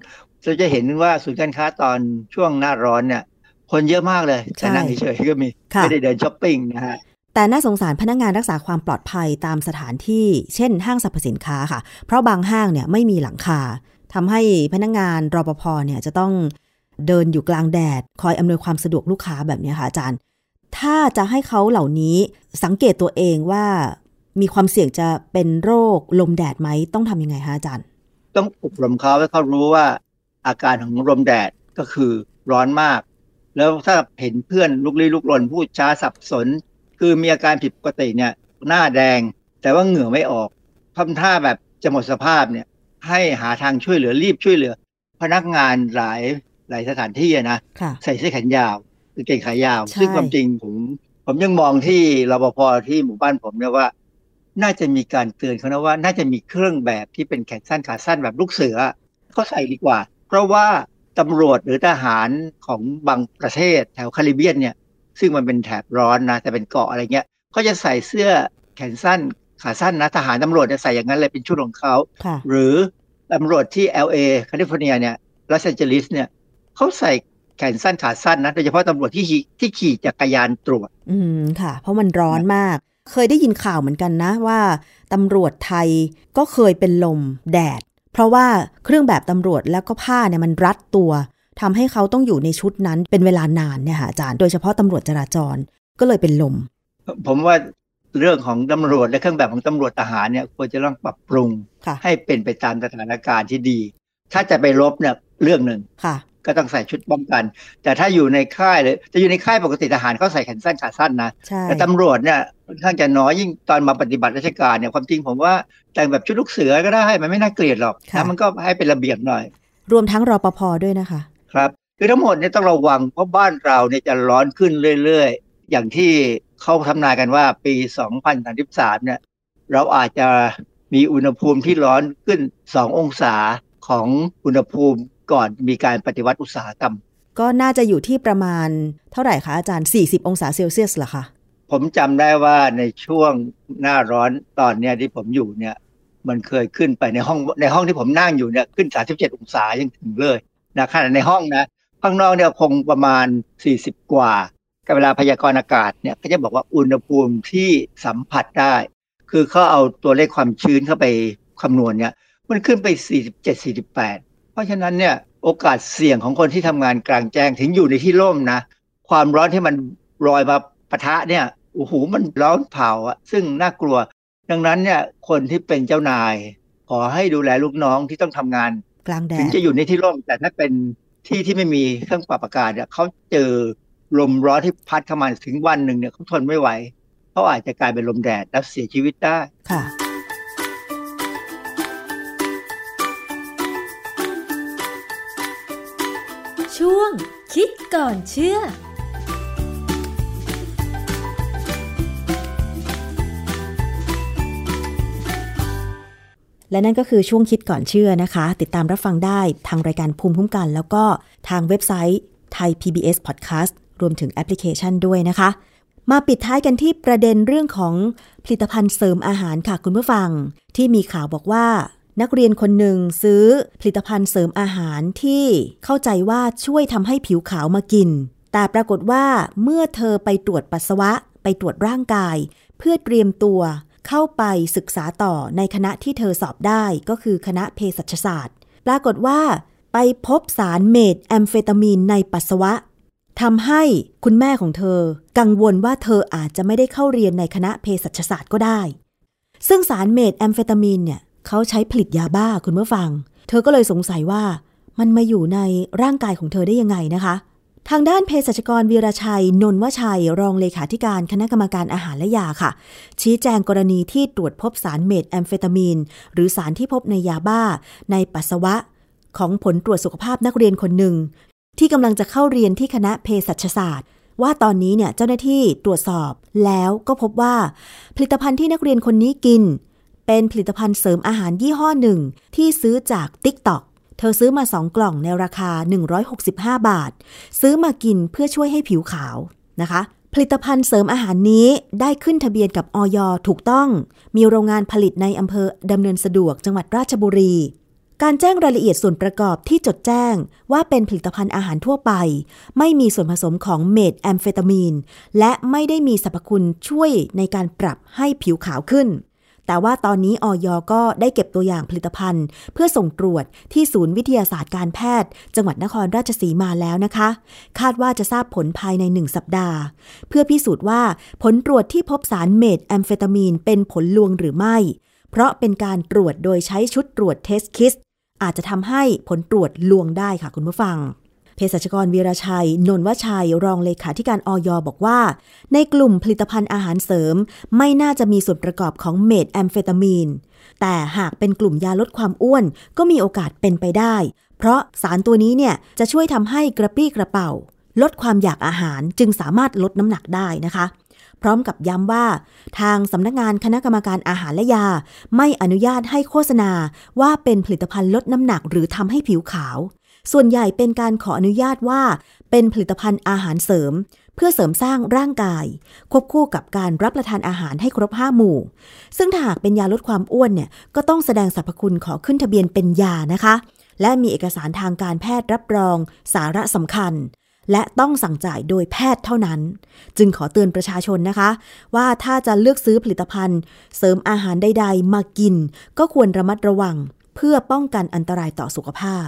Speaker 5: เราจะเห็นว่าศูนย์การค้าตอนช่วงหน้าร้อนเนี่ย คนเยอะมากเลย
Speaker 2: ใช่
Speaker 5: แต่นั่งเฉยๆก็มี
Speaker 2: ค่ะ
Speaker 5: ไม่ได้เดินช้อปปิ้งนะฮะ
Speaker 2: แต่น่าสงสารพนักงานรักษาความปลอดภัยตามสถานที่ เช่น ห้างสรรพสินค้าค่ะ เพราะบางห้างเนี่ยไม่มีหลังคาทำให้พนักงานรปภเนี่ยจะต้องเดินอยู่กลางแดด คอยอำนวยความสะดวกลูกค้าแบบเนี้ยค่ะอาจารย์ ถ้าจะให้เขาเหล่านี้สังเกตตัวเองว่ามีความเสี่ยงจะเป็นโรคลมแดดไหมต้องทำยังไงคะอาจารย์
Speaker 5: ต้องอบรมเขาให้เขารู้ว่าอาการของลมแดดก็คือร้อนมาก แล้วถ้าเห็นเพื่อนลุกลี้ลุกลนพูดช้าสับสน คือมีอาการผิดปกติเนี่ย หน้าแดง แต่ว่าเหงื่อไม่ออกทำท่าแบบจะหมดสภาพเนี่ย ให้หาทางช่วยเหลือรีบช่วยเหลือ พนักงานหลายหลายสถานที่อะนะ
Speaker 2: ค่ะ
Speaker 5: ใส่เสื้อแขนยาวกางเกงขายาว
Speaker 2: ใช่
Speaker 5: ซึ่งความจริงผมผมยังมองที่รปภที่หมู่บ้านผมเนี่ยว่า น่าจะมีการเตือนเขานะว่า น่าจะมีเครื่องแบบที่เป็นแขนสั้นขาสั้นแบบลูกเสือเขาใส่ดีกว่า เพราะว่า ตำรวจหรือทหารของบางประเทศแถวคาริเบียนเนี่ย ซึ่งมันเป็นแถบร้อนนะ แต่เป็นเกาะอะไรเงี้ยเขาจะใส่เสื้อแขนสั้นขาสั้นนะทหารตำรวจจะใส่อย่างนั้นเลยเป็นชุดของเขา
Speaker 2: ค่ะ
Speaker 5: หรือตำรวจที่ LA แคลิฟอร์เนียเนี่ยลอสแอนเจลิสเนี่ยเขาใส่แขนสั้นขาสั้นนะโดยเฉพาะตำรวจที่ขี่ที่ขี่จักรยานตรวจ
Speaker 2: อืมค่ะ เพราะมันร้อนมาก เคยได้ยินข่าวเหมือนกันนะว่าตำรวจไทยก็เคยเป็นลมแดด เพราะว่าเครื่องแบบตำรวจแล้วก็ผ้าเนี่ยมันรัดตัวทำให้เขาต้องอยู่ในชุดนั้นเป็นเวลานานเนี่ยค่ะอาจารย์ โดยเฉพาะตำรวจจราจรก็เลยเป็นลม
Speaker 5: ผมว่าเรื่องของตำรวจและเครื่องแบบของตำรวจทหารเนี่ยควรจะต้องปรับปรุง
Speaker 2: ค่ะ
Speaker 5: ให้เป็นไปตามสถานการณ์ที่ดี ถ้าจะไปรบเนี่ยเรื่องหนึ่ง
Speaker 2: ค่ะ
Speaker 5: ก็ต้องใส่ชุดป้องกัน แต่ถ้าอยู่ในค่ายเลยจะอยู่ในค่ายปกติทหารเขาใส่แขนสั้นขาสั้นนะ
Speaker 2: ใช่
Speaker 5: แต่ตำรวจเนี่ยค่อนข้างจะน้อยยิ่งตอนมาปฏิบัติราชการเนี่ยความจริงผมว่าแต่งแบบชุดลูกเสือก็ได้มันไม่น่าเกลียดหรอกนะมันก็ให้เป็นระเบียบหน่อย
Speaker 2: รวมทั้งรปภด้วยนะคะ
Speaker 5: ครับคือทั้งหมดเนี่ยต้องระวังเพราะบ้านเราเนี่ยจะร้อนขึ้นเรื่อยๆ อย่างที่เขาทำนายกันว่าปี 2033 เนี่ย เราอาจจะมีอุณหภูมิที่ร้อนขึ้น 2 องศาของอุณหภูมิ ก่อนมีการปฏิวัติอุตสาหกรรม
Speaker 2: ก็น่าจะอยู่ที่ประมาณเท่าไหร่คะอาจารย์ 40 องศาเซลเซียสเหรอคะ
Speaker 5: ผมจำได้ว่าในช่วงหน้าร้อนตอนเนี้ยที่ผมอยู่เนี่ย มันเคยขึ้นไปในห้องในห้องที่ผมนั่งอยู่เนี่ยขึ้น 37 องศายังถึงเลยนะขนาดในห้องนะข้างนอกเนี่ยคงประมาณ 40 กว่ากับเวลาพยากรณ์อากาศเนี่ยก็จะบอกว่าอุณหภูมิที่สัมผัสได้ คือเขาเอาตัวเลขความชื้นเข้าไปคำนวณเนี่ยมันขึ้นไป 47 48เพ ราะฉะนั้นเนี่ยโอกาสเสี่ยงของคนที่ทำงานกลางแจ้งถึงอยู่ในที่ร่มนะ ความร้อนที่มันลอยมาปะทะเนี่ยโอ้โหมันร้อนเผาอะซึ่งน่ากลัว ดังนั้นเนี่ยคนที่เป็นเจ้านาย ขอให้ดูแลลูกน้องที่ต้องทำงาน
Speaker 2: กลางแด
Speaker 5: ถึง
Speaker 2: ด
Speaker 5: จะอยู่ในที่ร่มแต่ถ้าเป็นที่ที่ไม่มีเครื่องปรับอากาศเนี่ยเขาเจอลมร้อนที่พัดเข้ามาถึงวันหนึ่งเนี่ยเขาทนไม่ไหวเขาอาจจะกลายเป็นลมแดดแล้วเสียชีวิตได้
Speaker 2: ค่ะ
Speaker 4: ช่วง คิดก่อนเชื่อ
Speaker 2: และนั่นก็คือช่วงคิดก่อนเชื่อนะคะ ติดตามรับฟังได้ทางรายการภูมิคุ้มกัน แล้วก็ทางเว็บไซต์ไทย PBS Podcast รวมถึงแอปพลิเคชันด้วยนะคะ มาปิดท้ายกันที่ประเด็นเรื่องของผลิตภัณฑ์เสริมอาหารค่ะคุณผู้ฟัง ที่มีข่าวบอกว่า นักเรียนคนหนึ่งซื้อผลิตภัณฑ์เสริมอาหารที่เข้าใจว่าช่วยทำให้ผิวขาวมากิน แต่ปรากฏว่าเมื่อเธอไปตรวจปัสสาวะ ไปตรวจร่างกาย เพื่อเตรียมตัวเข้าไปศึกษาต่อในคณะที่เธอสอบได้ก็คือคณะเภสัชศาสตร์ ปรากฏว่าไปพบสารเมทแอมเฟตามีนในปัสสาวะทำให้คุณแม่ของเธอ กังวลว่าเธออาจจะไม่ได้เข้าเรียนในคณะเภสัชศาสตร์ก็ได้ ซึ่งสารเมทแอมเฟตามีนเนี่ย เขาใช้ผลิตยาบ้าคุณผู้ฟัง เธอก็เลยสงสัยว่ามันมาอยู่ในร่างกายของเธอได้ยังไงนะคะ ทางด้านเภสัชกรวีรชัย นนวชัย รองเลขาธิการคณะกรรมการอาหารและยาค่ะ ชี้แจงกรณีที่ตรวจพบสารเมทแอมเฟตามีน หรือสารที่พบในยาบ้า ในปัสสาวะ ของผลตรวจสุขภาพนักเรียนคนหนึ่ง ที่กำลังจะเข้าเรียนที่คณะเภสัชศาสตร์ว่าตอนนี้เนี่ยเจ้าหน้าที่ตรวจสอบแล้วก็พบว่า ผลิตภัณฑ์ที่นักเรียนคนนี้กิน เป็นผลิตภัณฑ์เสริมอาหารยี่ห้อหนึ่ง ที่ซื้อจาก TikTok เธอซื้อมา2กล่องในราคา 165 บาท ซื้อมากินเพื่อช่วยให้ผิวขาวนะคะ ผลิตภัณฑ์เสริมอาหารนี้ได้ขึ้นทะเบียนกับออยถูกต้อง มีโรงงานผลิตในอำเภอดำเนินสะดวกจังหวัดราชบุรี การแจ้งรายละเอียดส่วนประกอบที่จดแจ้งว่าเป็นผลิตภัณฑ์อาหารทั่วไป ไม่มีส่วนผสมของเมทแอมเฟตามีน และไม่ได้มีสรรพคุณช่วยในการปรับให้ผิวขาวขึ้น แต่ว่าตอนนี้ออยก็ได้เก็บตัวอย่างผลิตภัณฑ์ เพื่อส่งตรวจที่ศูนย์วิทยาศาสตร์การแพทย์ จังหวัดนครราชสีมาแล้วนะคะ คาดว่าจะทราบผลภายในหนึ่งสัปดาห์ เพื่อพิสูจน์ว่าผลตรวจที่พบสารเมทแอมเฟตามีนเป็นผลลวงหรือไม่ เพราะเป็นการตรวจโดยใช้ชุดตรวจ test kit อาจจะทำให้ผลตรวจลวงได้ค่ะคุณผู้ฟัง เภสัชกรวีรชัย นลวชัย รองเลขาธิการอย.บอกว่า ในกลุ่มผลิตภัณฑ์อาหารเสริม ไม่น่าจะมีส่วนประกอบของเมทแอมเฟตามีน แต่หากเป็นกลุ่มยาลดความอ้วน ก็มีโอกาสเป็นไปได้ เพราะสารตัวนี้เนี่ยจะช่วยทำให้กระปรี้กระเป๋า ลดความอยากอาหารจึงสามารถลดน้ำหนักได้นะคะพร้อมกับย้ำว่า ทางสำนักงานคณะกรรมการอาหารและยา ไม่อนุญาตให้โฆษณาว่าเป็นผลิตภัณฑ์ลดน้ำหนักหรือทำให้ผิวขาว ส่วนใหญ่เป็นการขออนุญาตว่า เป็นผลิตภัณฑ์อาหารเสริม เพื่อเสริมสร้างร่างกาย ควบคู่กับการรับประทานอาหารให้ครบห้าหมู่ ซึ่งถ้าหากเป็นยาลดความอ้วนเนี่ยก็ต้องแสดงสรรพคุณขอขึ้นทะเบียนเป็นยานะคะ และมีเอกสารทางการแพทย์รับรอง สาระสำคัญและต้องสั่งจ่ายโดยแพทย์เท่านั้น จึงขอเตือนประชาชนนะคะ ว่าถ้าจะเลือกซื้อผลิตภัณฑ์ เสริมอาหารใด ๆ มากิน ก็ควรระมัดระวัง เพื่อป้องกันอันตรายต่อสุขภาพ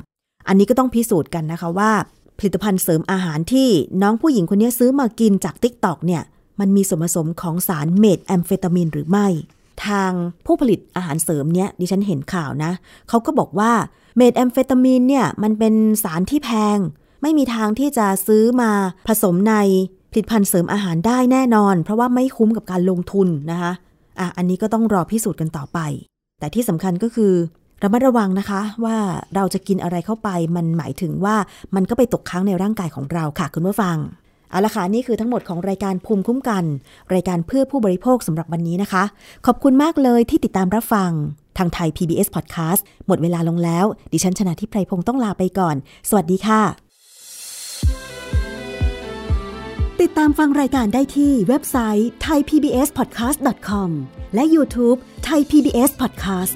Speaker 2: อันนี้ก็ต้องพิสูจน์กันนะคะว่า ผลิตภัณฑ์เสริมอาหารที่น้องผู้หญิงคนนี้ซื้อมากินจาก t ิ k t o k เนี่ยมันมีส่วนผสมของสารเมทแอมเฟตามีนหรือไม่ ทางผู้ผลิตอาหารเสริมเนี่ยดิฉันเห็นข่าวนะ เขาก็บอกว่าเมทแอมเฟตามีนเนี่ยมันเป็นสารที่แพง ไม่มีทางที่จะซื้อมาผสมในผลิตภัณฑ์เสริมอาหารได้แน่นอน เพราะว่าไม่คุ้มกับการลงทุนนะคะอะอันนี้ก็ต้องรอพิสูจน์กันต่อไป แต่ที่สำคัญก็คือ ระมัดระวังนะคะว่าเราจะกินอะไรเข้าไปมันหมายถึงว่ามันก็ไปตกค้างในร่างกายของเราค่ะ คุณผู้ฟังเอาละค่ะนี่คือทั้งหมดของรายการภูมิคุ้มกัน รายการเพื่อผู้บริโภคสำหรับวันนี้นะคะ ขอบคุณมากเลยที่ติดตามรับฟัง ทางไทย PBS Podcast หมดเวลาลงแล้ว ดิฉันชนะทิพไพรพงศ์ต้องลาไปก่อน สวัสดีค่ะ ติดตามฟังรายการได้ที่เว็บไซต์ thaipbspodcast.com และ YouTube Thai PBS Podcast